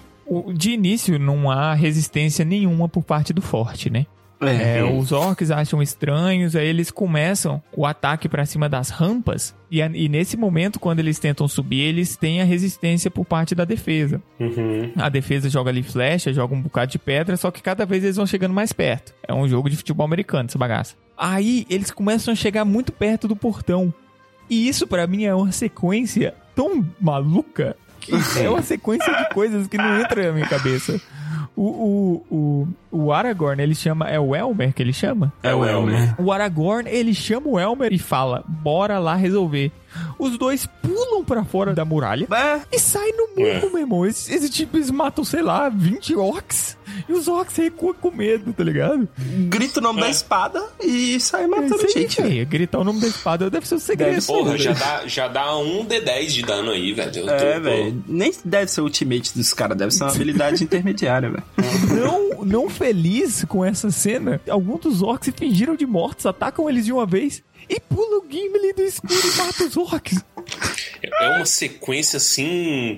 de início não há resistência nenhuma por parte do forte, né? É, os orcs acham estranhos, aí eles começam o ataque pra cima das rampas, e, e nesse momento, quando eles tentam subir, eles têm a resistência por parte da defesa. Uhum. A defesa joga ali flecha, joga um bocado de pedra, só que cada vez eles vão chegando mais perto. É um jogo de futebol americano, essa bagaça. Aí eles começam a chegar muito perto do portão. E isso pra mim é uma sequência tão maluca que é uma sequência de coisas que não entra na minha cabeça. O, o, o, o Aragorn, ele chama. É o Elmer que ele chama? É o Elmer. O Aragorn, ele chama o Elmer e fala: Bora lá resolver. Os dois pulam pra fora da muralha É, e saem no murro, meu irmão. Esse, esse tipo, eles matam, sei lá, 20 orcs. E os orcs recuam com medo, tá ligado? grita o nome da espada e sai matando Isso aí, gente. velho. feio. Gritar o nome da espada deve ser um segredo. Deve Porra, velho. já dá, já dá um D10 de dano aí, velho. É, velho. Nem deve ser o ultimate dos caras, deve ser uma habilidade intermediária, velho. Não, não feliz com essa cena, alguns dos orcs se fingiram de mortos, atacam eles de uma vez e pula o Gimli do escuro e mata os orcs. É uma sequência assim.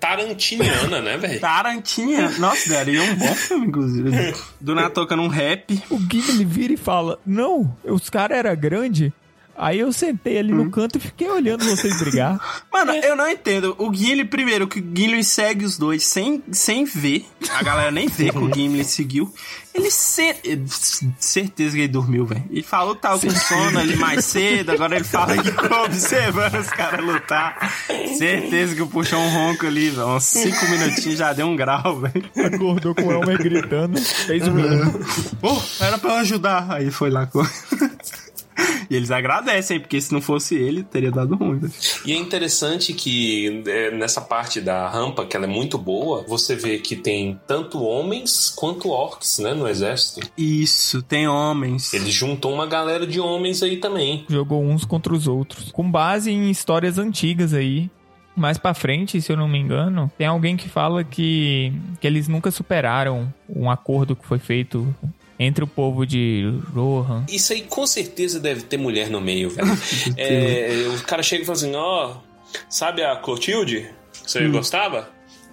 Tarantiniana, né, velho? Tarantinha. Nossa, daria um bom filme, inclusive. Do nada tocando um rap. O Gimli vira e fala: Não, os caras eram grandes. Aí eu sentei ali no canto e fiquei olhando vocês brigar. Mano, eu não entendo. O Gimli, primeiro, que o Gimli segue os dois sem, sem ver. A galera nem vê que o Gimli seguiu. Ele cer certeza que ele dormiu, velho. Ele falou que tava com sono ali mais cedo, agora ele fala que ficou observando os caras lutar. Certeza que puxou um ronco ali, velho. Uns cinco minutinhos já deu um grau, velho. Acordou com o Elmer gritando, fez o mínimo. Pô, era pra eu ajudar. Aí foi lá com. E eles agradecem, porque se não fosse ele, teria dado ruim. velho. E é interessante que é, nessa parte da rampa, que ela é muito boa, você vê que tem tanto homens quanto orcs, né, no exército. Isso, tem homens. Eles juntam uma galera de homens aí também. Jogou uns contra os outros. Com base em histórias antigas aí. Mais pra frente, se eu não me engano, tem alguém que fala que, que eles nunca superaram um acordo que foi feito entre o povo de Rohan. Isso aí com certeza deve ter mulher no meio, velho. É, o cara chega e fala assim: ó, sabe a Clotilde? Você gostava?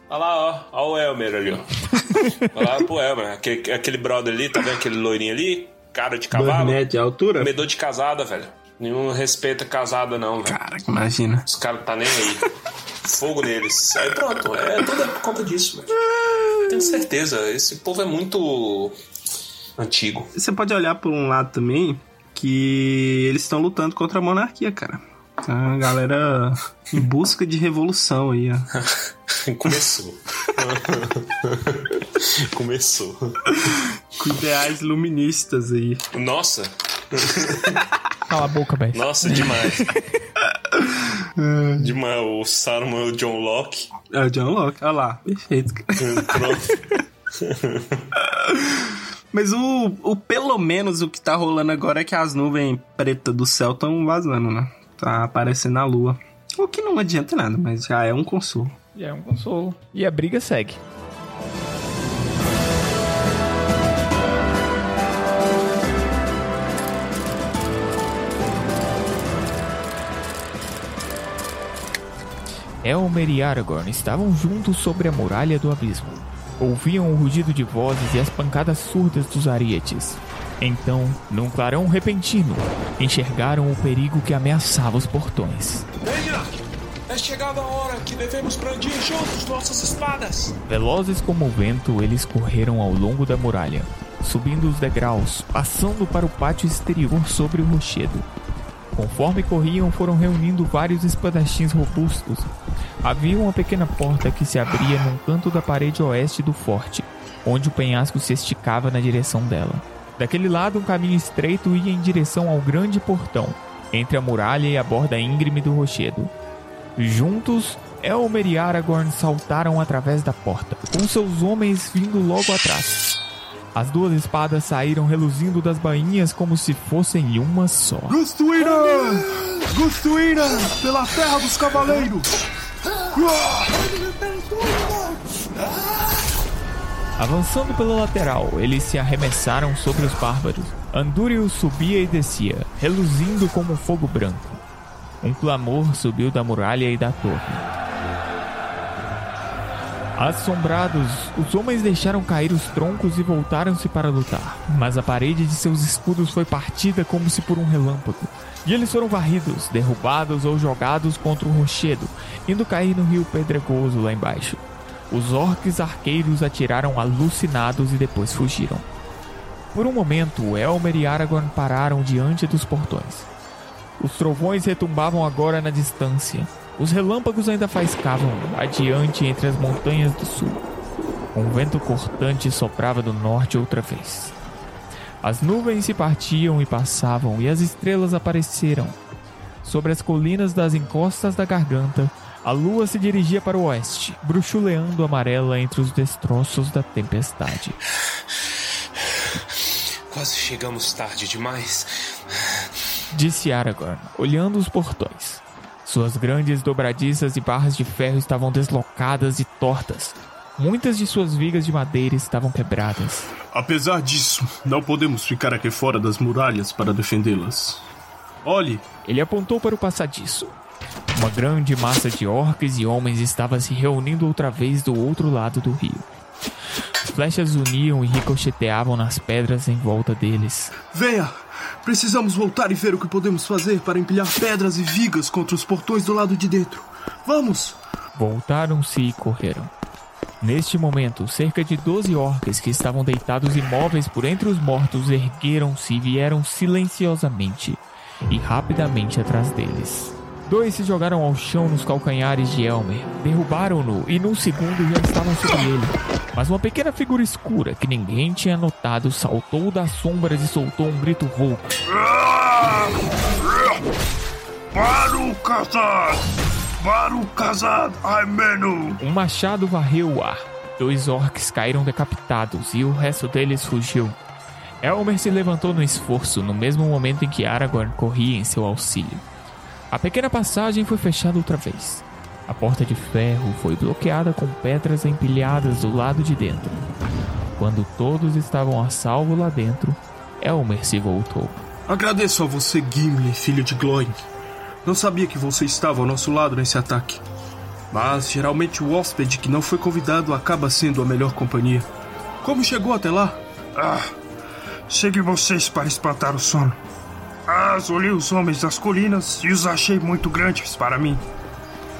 Olha lá, ó, ó o Elmer ali, ó. Olha lá pro Elmer, aquele, aquele brother ali, tá vendo aquele loirinho ali? Cara de cavalo. de altura? Medor de casada, velho. Nenhum respeita casada, não, velho. Cara, imagina. Os caras tá nem aí. Fogo neles. Aí pronto, é tudo é por conta disso, velho. Tenho certeza, esse povo é muito antigo. Você pode olhar por um lado também que eles estão lutando contra a monarquia, cara. A galera em busca de revolução aí, ó. Começou. Começou. Com ideais luministas aí. Nossa, Cala a boca, velho. nossa, demais. Demais, o Saruman e o John Locke. É o John Locke, olha lá, perfeito. Pronto. Mas o, o pelo menos o que tá rolando agora é que as nuvens pretas do céu estão vazando, né? Tá aparecendo a lua. O que não adianta nada, mas já é um consolo. E é um consolo. E a briga segue. Elmer e Aragorn estavam juntos sobre a muralha do abismo. Ouviam o rugido de vozes e as pancadas surdas dos arietes. Então, num clarão repentino, enxergaram o perigo que ameaçava os portões. Venha! É chegada a hora que devemos brandir juntos nossas espadas! Velozes como o vento, eles correram ao longo da muralha, subindo os degraus, passando para o pátio exterior sobre o rochedo. Conforme corriam, foram reunindo vários espadachins robustos. Havia uma pequena porta que se abria num canto da parede oeste do forte, onde o penhasco se esticava na direção dela. Daquele lado, um caminho estreito ia em direção ao grande portão, entre a muralha e a borda íngreme do rochedo. Juntos, Elmer e Aragorn saltaram através da porta, com seus homens vindo logo atrás. As duas espadas saíram reluzindo das bainhas como se fossem uma só. Gustuíra! Gustuíra! Pela terra dos cavaleiros! Avançando pela lateral, eles se arremessaram sobre os bárbaros. Andúrio subia e descia, reluzindo como fogo branco. Um clamor subiu da muralha e da torre. Assombrados, os homens deixaram cair os troncos e voltaram-se para lutar. Mas a parede de seus escudos foi partida como se por um relâmpago. E eles foram varridos, derrubados ou jogados contra o rochedo, indo cair no rio pedregoso lá embaixo. Os orques arqueiros atiraram alucinados e depois fugiram. Por um momento, Elmer e Aragorn pararam diante dos portões. Os trovões retumbavam agora na distância. Os relâmpagos ainda faiscavam adiante entre as montanhas do sul. Um vento cortante soprava do norte outra vez. As nuvens se partiam e passavam, e as estrelas apareceram. Sobre as colinas das encostas da garganta, a lua se dirigia para o oeste, bruxuleando amarela entre os destroços da tempestade. Quase chegamos tarde demais. Disse Aragorn, olhando os portões. Suas grandes dobradiças e barras de ferro estavam deslocadas e tortas. Muitas de suas vigas de madeira estavam quebradas. Apesar disso, não podemos ficar aqui fora das muralhas para defendê-las. Olhe, Ele apontou para o passadiço. Uma grande massa de orques e homens estava se reunindo outra vez do outro lado do rio. Flechas uniam e ricocheteavam nas pedras em volta deles. venha! Precisamos voltar e ver o que podemos fazer para empilhar pedras e vigas contra os portões do lado de dentro. Vamos! Voltaram-se e correram. Neste momento, cerca de 12 orques que estavam deitados imóveis por entre os mortos ergueram-se e vieram silenciosamente e rapidamente atrás deles. Dois se jogaram ao chão nos calcanhares de Elmer, derrubaram-no e num segundo já estavam sobre ele. Mas uma pequena figura escura que ninguém tinha notado saltou das sombras e soltou um grito rouco. Para o casado! Para o casado! Ai, menu! Um machado varreu o ar. Dois orcs caíram decapitados e o resto deles fugiu. Elmer se levantou no esforço no mesmo momento em que Aragorn corria em seu auxílio. A pequena passagem foi fechada outra vez. A porta de ferro foi bloqueada com pedras empilhadas do lado de dentro. Quando todos estavam a salvo lá dentro, Elmer se voltou. Agradeço a você, Gimli, filho de Glóin. Não sabia que você estava ao nosso lado nesse ataque. Mas geralmente o hóspede que não foi convidado acaba sendo a melhor companhia. Como chegou até lá? Ah, cheguei vocês para espantar o sono. Mas olhei os homens das colinas e os achei muito grandes para mim.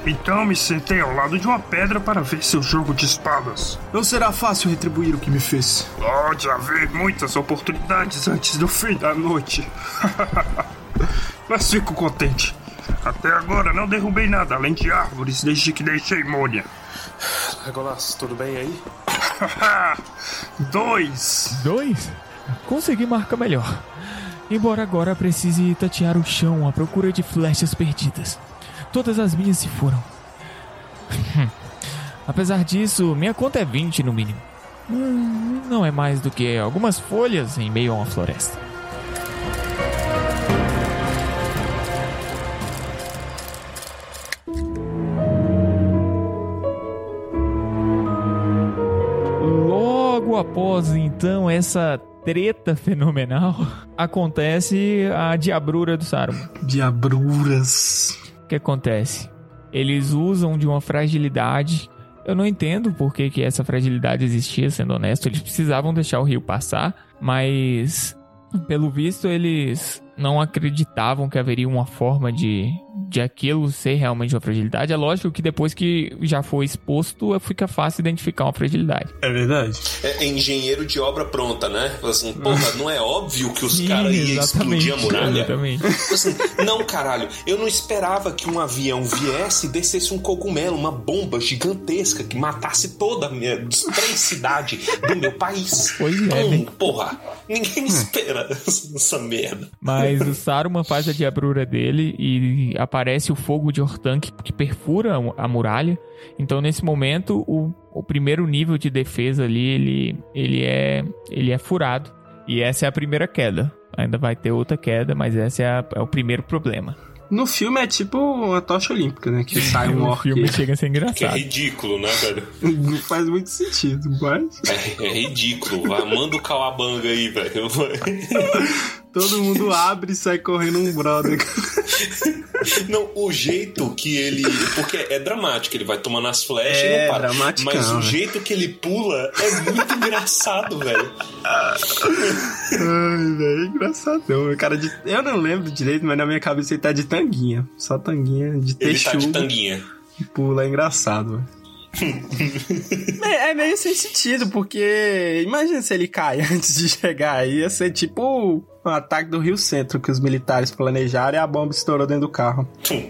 Então me sentei ao lado de uma pedra para ver seu jogo de espadas. Não será fácil retribuir o que me fez. Pode haver muitas oportunidades antes do fim da noite. Mas fico contente. Até agora não derrubei nada além de árvores desde que deixei Mônia. Legolas, tudo bem aí? Dois! Dois? Consegui marca melhor. Embora agora precise tatear o chão à procura de flechas perdidas. todas as minhas se foram. Apesar disso, minha conta é 20 no mínimo. Hum, Não é mais do que algumas folhas em meio a uma floresta. Após então essa treta fenomenal, acontece a diabrura do Saruman. Diabruras. O que acontece? Eles usam de uma fragilidade. Eu não entendo por que, que essa fragilidade existia, sendo honesto. Eles precisavam deixar o rio passar, mas pelo visto eles não acreditavam que haveria uma forma de, de aquilo ser realmente uma fragilidade. É lógico que depois que já foi exposto, fica fácil identificar uma fragilidade. É verdade. É, é engenheiro de obra pronta, né? Assim, porra, não é óbvio que os caras iam exatamente, explodir a muralha? exatamente. Assim, não, caralho, eu não esperava que um avião viesse e descesse um cogumelo, uma bomba gigantesca que matasse toda a minha três cidades do meu país. Pois é, Não, bem. porra, ninguém espera essa merda. Mas o Saruman faz a diabrura dele e aparece o fogo de Hortan que, que perfura a muralha. Então, nesse momento, o, o primeiro nível de defesa ali, ele, ele, é, ele é furado. E essa é a primeira queda. Ainda vai ter outra queda, mas esse é, a- é o primeiro problema. No filme é tipo uma tocha olímpica, né? Que sai um o orc. filme chega a ser Que é engraçado. ridículo, né, velho? Não faz muito sentido, mas. É, é ridículo. Vai, manda o calabanga aí, velho. Todo mundo abre e sai correndo um brother. Não, o jeito que ele. Porque é dramático, ele vai tomando as flechas e É, não para. dramaticão, Mas o né? jeito que ele pula é muito engraçado, velho. Ai, velho, engraçadão. O cara de... Eu não lembro direito, mas na minha cabeça ele tá de tanguinha. Só tanguinha de Ele tá de tanguinha. e pula, é engraçado, velho. é, é meio sem sentido, porque imagina se ele cai antes de chegar aí, ia ser tipo um ataque do Rio Centro que os militares planejaram e a bomba estourou dentro do carro.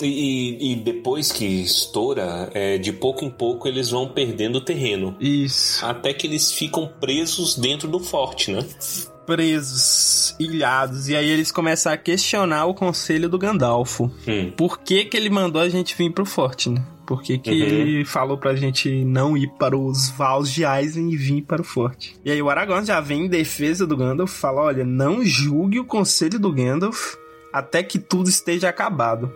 E, e depois que estoura, é, de pouco em pouco eles vão perdendo o terreno. Isso. Até que eles ficam presos dentro do forte, né? Presos, ilhados, e aí eles começam a questionar o conselho do Gandalfo. Hum. Por que que ele mandou a gente vir pro forte, né? Por que, que Uhum. ele falou pra gente não ir para os Vals de Eisen e vir para o forte? E aí o Aragorn já vem em defesa do Gandalf, fala, olha, não julgue o conselho do Gandalf até que tudo esteja acabado.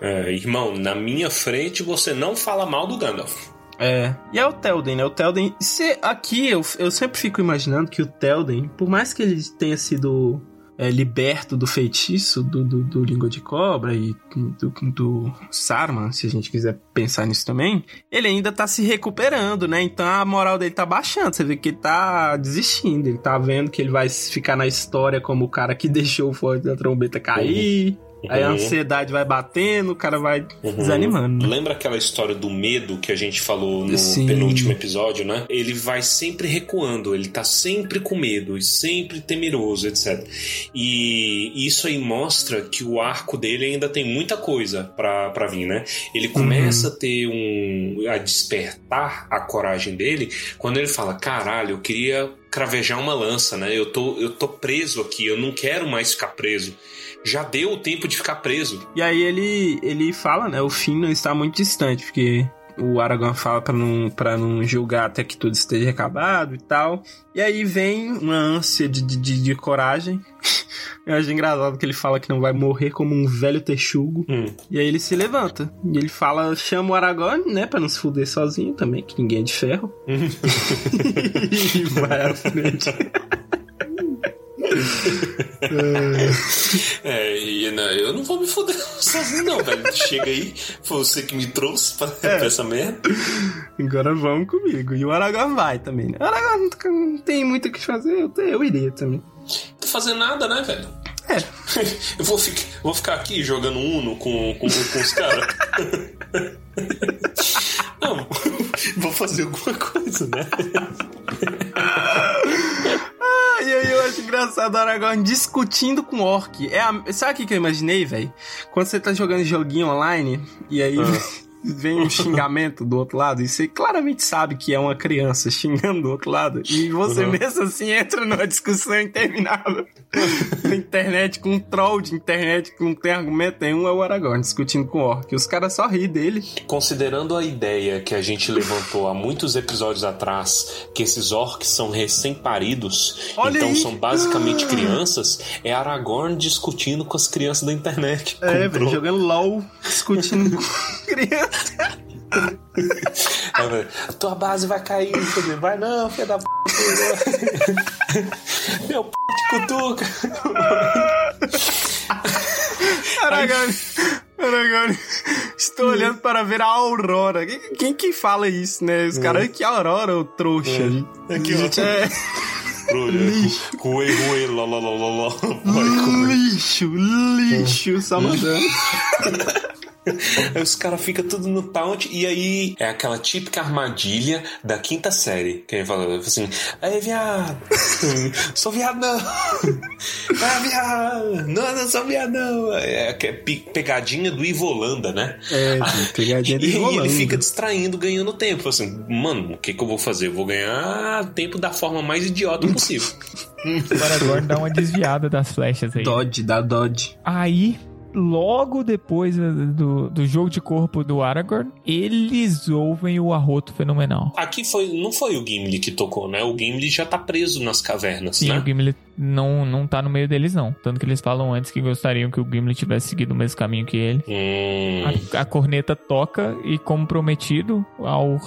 É, irmão, na minha frente você não fala mal do Gandalf. É. E é o Telden, né? O Telden. Se, aqui eu, eu sempre fico imaginando que o Telden, por mais que ele tenha sido é, liberto do feitiço do, do, do Língua de Cobra e do, do Saruman, se a gente quiser pensar nisso também, ele ainda tá se recuperando, né? Então a moral dele tá baixando. Você vê que ele tá desistindo. Ele tá vendo que ele vai ficar na história como o cara que deixou o forte da trombeta cair. Aí a Uhum. ansiedade vai batendo, o cara vai Uhum. desanimando. né? Lembra aquela história do medo que a gente falou no Sim. penúltimo episódio, né? Ele vai sempre recuando, ele tá sempre com medo e sempre temeroso, etc. E isso aí mostra que o arco dele ainda tem muita coisa pra, pra vir, né? Ele começa a ter um. a despertar a coragem dele quando ele fala: caralho, eu queria cravejar uma lança, né? Eu tô, eu tô preso aqui, eu não quero mais ficar preso. Já deu o tempo de ficar preso. E aí ele, ele fala, né? O fim não está muito distante, porque o Aragorn fala pra não, pra não julgar até que tudo esteja acabado e tal. E aí vem uma ânsia de, de, de, de coragem. Eu acho engraçado que ele fala que não vai morrer como um velho texugo. Hum. E aí ele se levanta. E ele fala, chama o Aragorn, né? Pra não se fuder sozinho também, que ninguém é de ferro. e vai à frente. É, e né, eu não vou me foder sozinho, não, velho. Chega aí, foi você que me trouxe pra, pra essa merda. Agora vamos comigo. E o Aragorn vai também, né? O Aragorn não tem muito o que fazer, eu, eu iria também. Não tô fazendo nada, né, velho? É. Eu vou, fi- vou ficar aqui jogando Uno com, com, com os caras. Não, vou fazer alguma coisa, né? Ah, e aí eu acho engraçado o Aragorn discutindo com o Orc. É a... Sabe o que eu imaginei, velho? Quando você tá jogando joguinho online, e aí vem um xingamento do outro lado e você claramente sabe que é uma criança xingando do outro lado e você Uhum. mesmo assim entra numa discussão interminável na internet com um troll de internet que não tem argumento nenhum é o Aragorn discutindo com o Orc. Os caras só ri dele. Considerando a ideia que a gente levantou há muitos episódios atrás, que esses orcs são recém-paridos, então aí. são basicamente crianças, é Aragorn discutindo com as crianças da internet. É, velho, jogando LOL, discutindo com criança. É, Tua base vai cair, dizer, vai não, filha da p. Meu p te cutuca. Aragorn, Aragorn, estou olhando para ver a Aurora. Quem, quem que fala isso, né? Os caras, que Aurora, ô trouxa. Aqui. Gente, é Lixo. Lá, lá, lá, lá, lá. Vai comer. lixo, lixo, só mandando. Aí os caras ficam tudo no taunt e aí é aquela típica armadilha da quinta série. Que ele fala assim: Aí, viado, sou viado não. Ah, viado, não, não sou viado não. É é pe- pegadinha do Ivolanda, né? É, pegadinha de E aí Rolando. ele fica distraindo, ganhando tempo. Assim, mano, o que, que eu vou fazer? Eu vou ganhar tempo da forma mais idiota possível. O Aragorn dá uma desviada das flechas aí. Dodge, dá Dodge. Aí, logo depois do, do jogo de corpo do Aragorn, eles ouvem o arroto fenomenal. Aqui foi, não foi o Gimli que tocou, né? O Gimli já tá preso nas cavernas, Sim, né? o Gimli não, não tá no meio deles, não. Tanto que eles falam antes que gostariam que o Gimli tivesse seguido o mesmo caminho que ele. Hum. A, a corneta toca e, como prometido, ao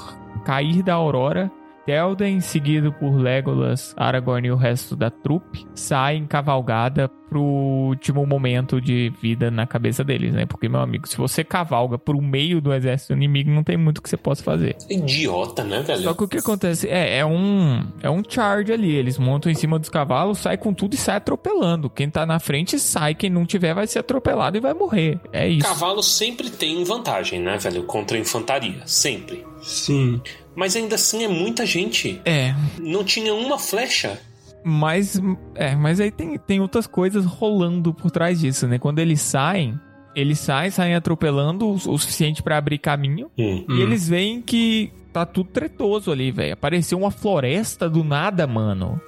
cair da aurora, Théoden, seguido por Legolas, Aragorn e o resto da trupe, saem cavalgada pro último momento de vida na cabeça deles, né? Porque, meu amigo, se você cavalga pro meio do exército inimigo, não tem muito o que você possa fazer. Idiota, né, velho? Só que o que acontece é, é um é um charge ali. Eles montam em cima dos cavalos, sai com tudo e sai atropelando. Quem tá na frente sai, quem não tiver vai ser atropelado e vai morrer. É isso. Cavalo sempre tem vantagem, né, velho? Contra a infantaria. Sempre. Sim. Mas ainda assim é muita gente. É, Não tinha uma flecha. mas é, mas aí tem, tem outras coisas rolando por trás disso, né? Quando eles saem, eles saem, saem atropelando o, o suficiente pra abrir caminho. Hum. E eles veem que tá tudo tretoso ali, velho. Apareceu uma floresta do nada, mano.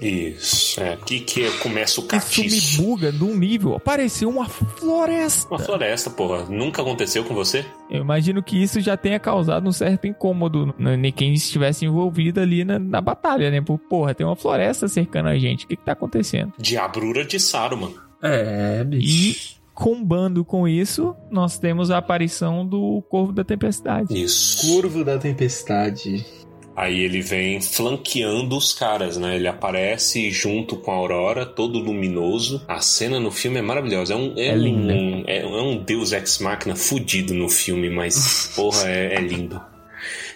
Isso. É aqui que começa o Isso catiço. me buga num nível. Apareceu uma floresta. Uma floresta, porra. Nunca aconteceu com você? Eu imagino que isso já tenha causado um certo incômodo em quem estivesse envolvido ali na, na batalha, né? Por, porra, tem uma floresta cercando a gente. O que, que tá acontecendo? Diabrura de Saruman. É, E bicho. Combando com isso, nós temos a aparição do Corvo da Tempestade. Isso. Curvo da tempestade. Aí ele vem flanqueando os caras, né? Ele aparece junto com a Aurora, todo luminoso. A cena no filme é maravilhosa. É um, é É um, linda. é, é um Deus Ex Machina fudido no filme, mas porra, é, é lindo.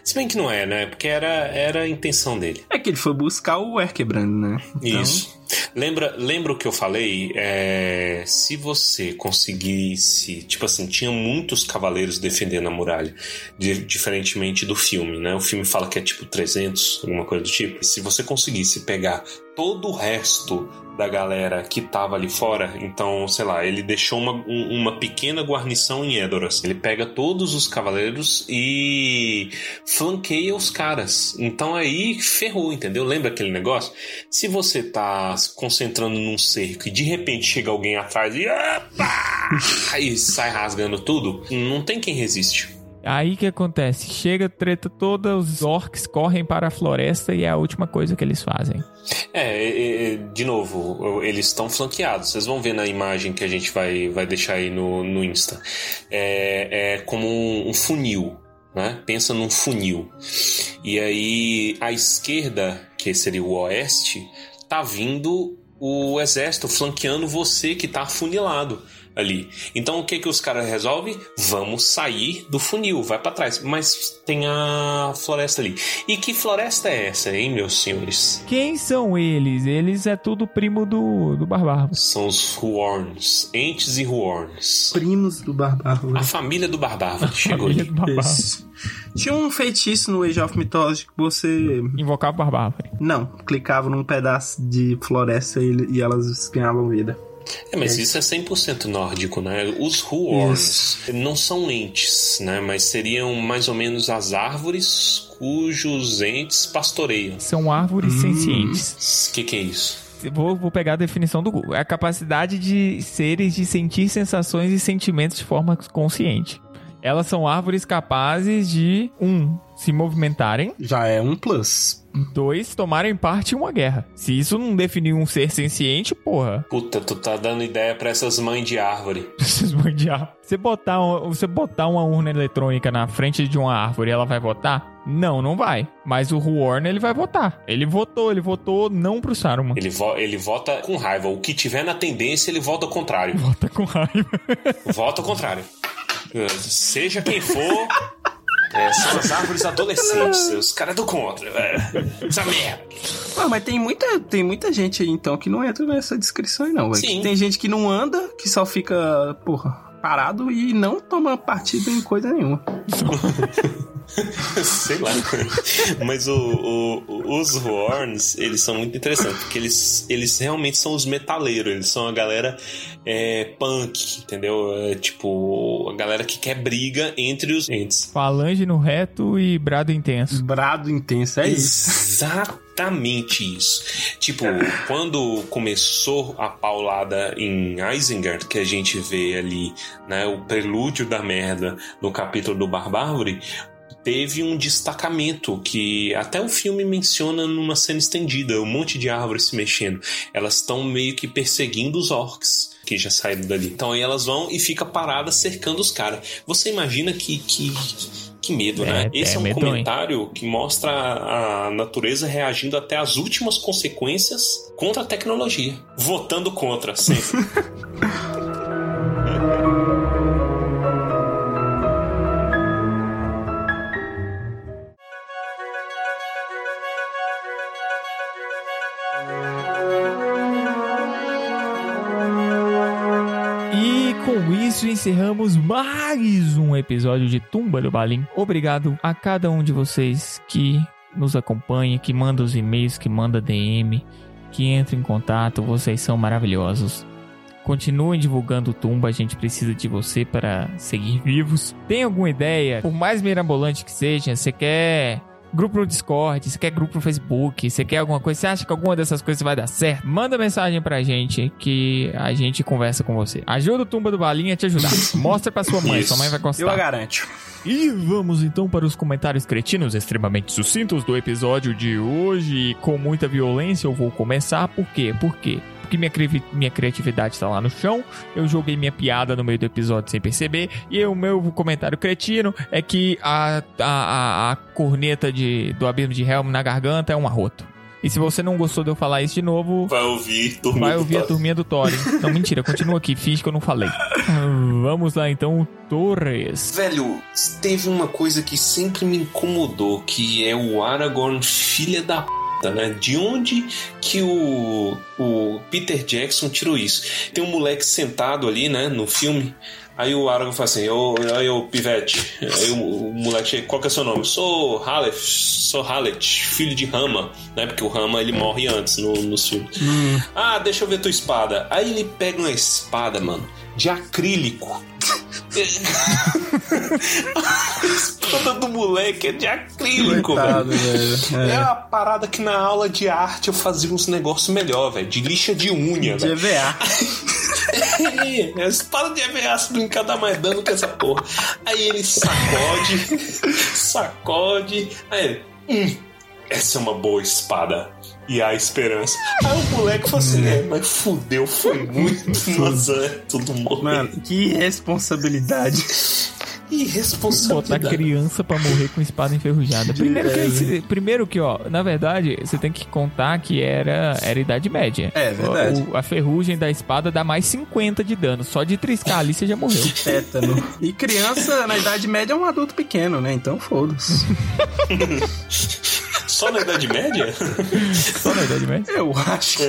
Se bem que não é, né? Porque era, era a intenção dele. É que ele foi buscar o Erkebrand, né? Então, Isso. Lembra, lembra o que eu falei? É, se você conseguisse. Tipo assim, tinha muitos cavaleiros defendendo a muralha, di- diferentemente do filme, né? O filme fala que é tipo 300, alguma coisa do tipo. E se você conseguisse pegar todo o resto da galera que tava ali fora, então, sei lá, ele deixou uma, um- uma pequena guarnição em Edoras. Ele pega todos os cavaleiros e flanqueia os caras. Então aí ferrou, entendeu? Lembra aquele negócio? Se você tá se concentrando num cerco e de repente chega alguém atrás e. Opa! e sai rasgando tudo, não tem quem resiste. Aí que acontece? Chega a treta toda, os orcs correm para a floresta e é a última coisa que eles fazem. É, é, é, de novo, eles estão flanqueados. Vocês vão ver na imagem que a gente vai, vai deixar aí no, no Insta. É, é como um, um funil, né? Pensa num funil. E aí, à esquerda, que seria o oeste, tá vindo o exército flanqueando você que tá afunilado ali. Então o que que os caras resolvem? Vamos sair do funil, vai para trás. Mas tem a floresta ali. E que floresta é essa, hein, meus senhores? Quem são eles? Eles é tudo primo do, do Barbárvore. São os Huorns, Entes e Huorns. primos do Barbárvore. A família do Barbárvore chegou Família ali. do Barbárvore. Isso. Tinha um feitiço no Age of Mythology que você. Invocar o Barbárvore. Não, clicava num pedaço de floresta e, e elas ganhavam vida. É, mas isso é 100% nórdico, né? Os Huorns não são entes, né? Mas seriam mais ou menos as árvores cujos entes pastoreiam. São árvores sencientes. O que, que é isso? Vou, vou pegar a definição do Google. É a capacidade de seres de sentir sensações e sentimentos de forma consciente. Elas são árvores capazes de, um, se movimentarem, Já é um plus. dois, tomarem parte em uma guerra. Se isso não definir um ser senciente, porra, Puta, tu tá dando ideia pra essas mães de árvore. Esses mandiar. Você botar, você botar uma urna eletrônica na frente de uma árvore, ela vai votar? Não, não vai. Mas o Huorn, ele vai votar. Ele votou, ele votou não pro Saruman. Ele, vo- ele vota com raiva. O que tiver na tendência, ele vota ao contrário. Vota com raiva. Vota ao contrário. Eh, Seja quem for, eh, são as árvores adolescentes. Os caras do contra. eh, Essa merda. Ah, mas tem muita, tem muita gente aí, então, que não entra nessa descrição aí, não, velho. Sim. Tem gente que não anda, que só fica, porra, parado e não toma partido em coisa nenhuma. Sei lá. Mas o, o- os Horns, eles são muito interessantes, porque eles, eles realmente são os metaleiros, eles são a galera é, punk, entendeu? É, tipo, a galera que quer briga entre os entes. Falange no reto e brado intenso. Brado intenso, é isso. Exatamente isso. Tipo, quando começou a paulada em Isengard, que a gente vê ali, né, o prelúdio da merda no capítulo do Barbárvore, teve um destacamento que até o filme menciona numa cena estendida, um monte de árvores se mexendo. Elas estão meio que perseguindo os orcs que já saíram dali. Então aí elas vão e fica parada cercando os caras. Você imagina que que que medo, É, né? Esse é é, um medonho. comentário que mostra a natureza reagindo até as últimas consequências contra a tecnologia. Votando contra, sempre. encerramos mais um episódio de Tumba do Balim. Obrigado a cada um de vocês que nos acompanha, que manda os e-mails, que manda DM, que entra em contato. Vocês são maravilhosos. Continuem divulgando o Tumba, a gente precisa de você para seguir vivos. Tem alguma ideia? Por mais mirabolante que seja, você quer grupo no Discord, você quer grupo no Facebook, você quer alguma coisa, você acha que alguma dessas coisas vai dar certo? Manda mensagem pra gente que a gente conversa com você. Ajuda o Tumba do Balinha a te ajudar. Mostra pra sua mãe, Isso. sua mãe vai Eu a gostar. garanto. E vamos então para os comentários cretinos extremamente sucintos do episódio de hoje. Com muita violência eu vou começar. Por quê? Por quê? Porque minha, cri- minha criatividade está lá no chão. Eu joguei minha piada no meio do episódio sem perceber. E o meu comentário cretino é que a, a, a, a corneta de, do abismo de Helm na garganta é um arroto. E se você não gostou de eu falar isso de novo, Vai ouvir, turma. Vai do ouvir a turminha do Thorin. Não, mentira, continua aqui, finge que eu não falei. Vamos lá então, Torres. Velho, teve uma coisa que sempre me incomodou, que é o Aragorn, filha da p, né? De onde que o, o Peter Jackson tirou isso? Tem um moleque sentado ali, né, no filme. Aí o Aragorn fala assim, aí o Pivete, aí o, o moleque, qual que é seu nome? Sou Haleth, sou Haleth, filho de Rama, né? Porque o Rama ele morre antes no, no filme. Ah, deixa eu ver tua espada. Aí ele pega uma espada, mano, de acrílico. A espada do moleque é de acrílico, Coitado, velho. velho. É É. uma parada que na aula de arte eu fazia uns negócios melhor, velho. De lixa de unha, De velho. EVA. É, espada de EVA se brincar dá mais dano que essa porra. Aí ele sacode, sacode. Aí ele, hum, essa é uma boa espada. E a esperança. Aí o moleque falou assim: é, mas fudeu, foi muito. Nossa, é tudo morreu. Mano, que responsabilidade. E Botar criança pra morrer com espada enferrujada. Primeiro que, esse- primeiro que, ó, na verdade, você tem que contar que era, era Idade Média. É, verdade. O- a ferrugem da espada dá mais 50 de dano. Só de triscar ali você já morreu. Tétano. E criança, na Idade Média, é um adulto pequeno, né? Então foda-se. Só na Idade Média? Só na Idade Média? Eu acho que.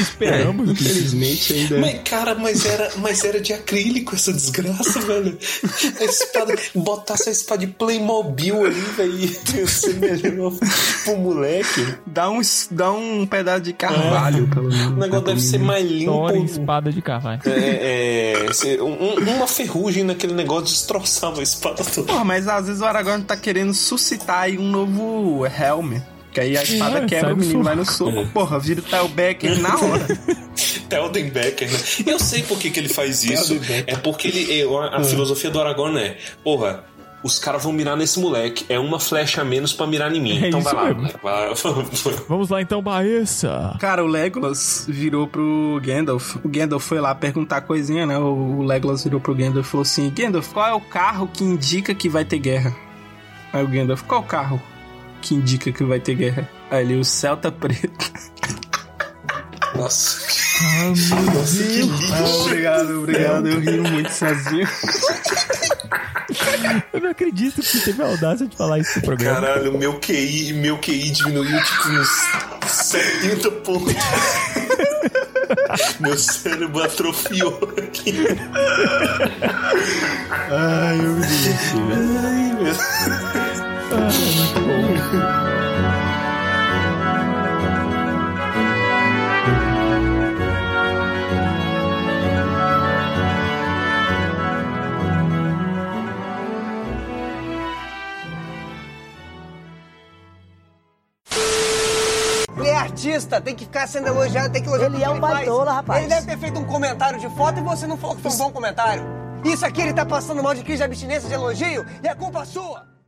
Esperamos. É, infelizmente ainda. Mas, cara, mas era, mas era de acrílico essa desgraça, velho. A espada. Botasse a espada de Playmobil ali, velho. Ia ser melhor pro moleque. Dá um, dá um pedaço de carvalho, pelo menos. O negócio deve ser mais limpo. Em espada de carvalho. É, é, um- uma ferrugem naquele negócio destroçava a espada toda. Porra, mas às vezes o Aragorn tá querendo suscitar aí um novo Helm. Que aí a espada É, quebra, o no menino vai no soco. Porra, vira o Tel Becker na hora. Teldenbecker, né? Eu sei por que, que ele faz isso. É porque ele. é, A, a filosofia do Aragorn é: porra. Os caras vão mirar nesse moleque. É uma flecha a menos pra mirar em mim. É então vai lá. Vamos lá então, Baessa. Cara, o Legolas virou pro Gandalf. O Gandalf foi lá perguntar coisinha, né? O Legolas virou pro Gandalf e falou assim: Gandalf, qual é o carro que indica que vai ter guerra? Aí o Gandalf, qual carro que indica que vai ter guerra? Ele, o Celta Preto. Nossa. Ah, meu Deus. Ah, obrigado, obrigado. Eu rio muito sozinho. Eu não acredito que teve a audácia de falar isso no programa. Caralho, meu QI, meu QI diminuiu tipo uns 70 pontos. meu cérebro atrofiou aqui. Ai, eu me. Ai, meu. É artista, tem que ficar sendo elogiado, tem que elogiar Ele é um baitola, rapaz. Ele deve ter feito um comentário de foto e você não falou que foi um bom comentário. Isso aqui ele tá passando mal de crise de abstinência de elogio e é culpa sua.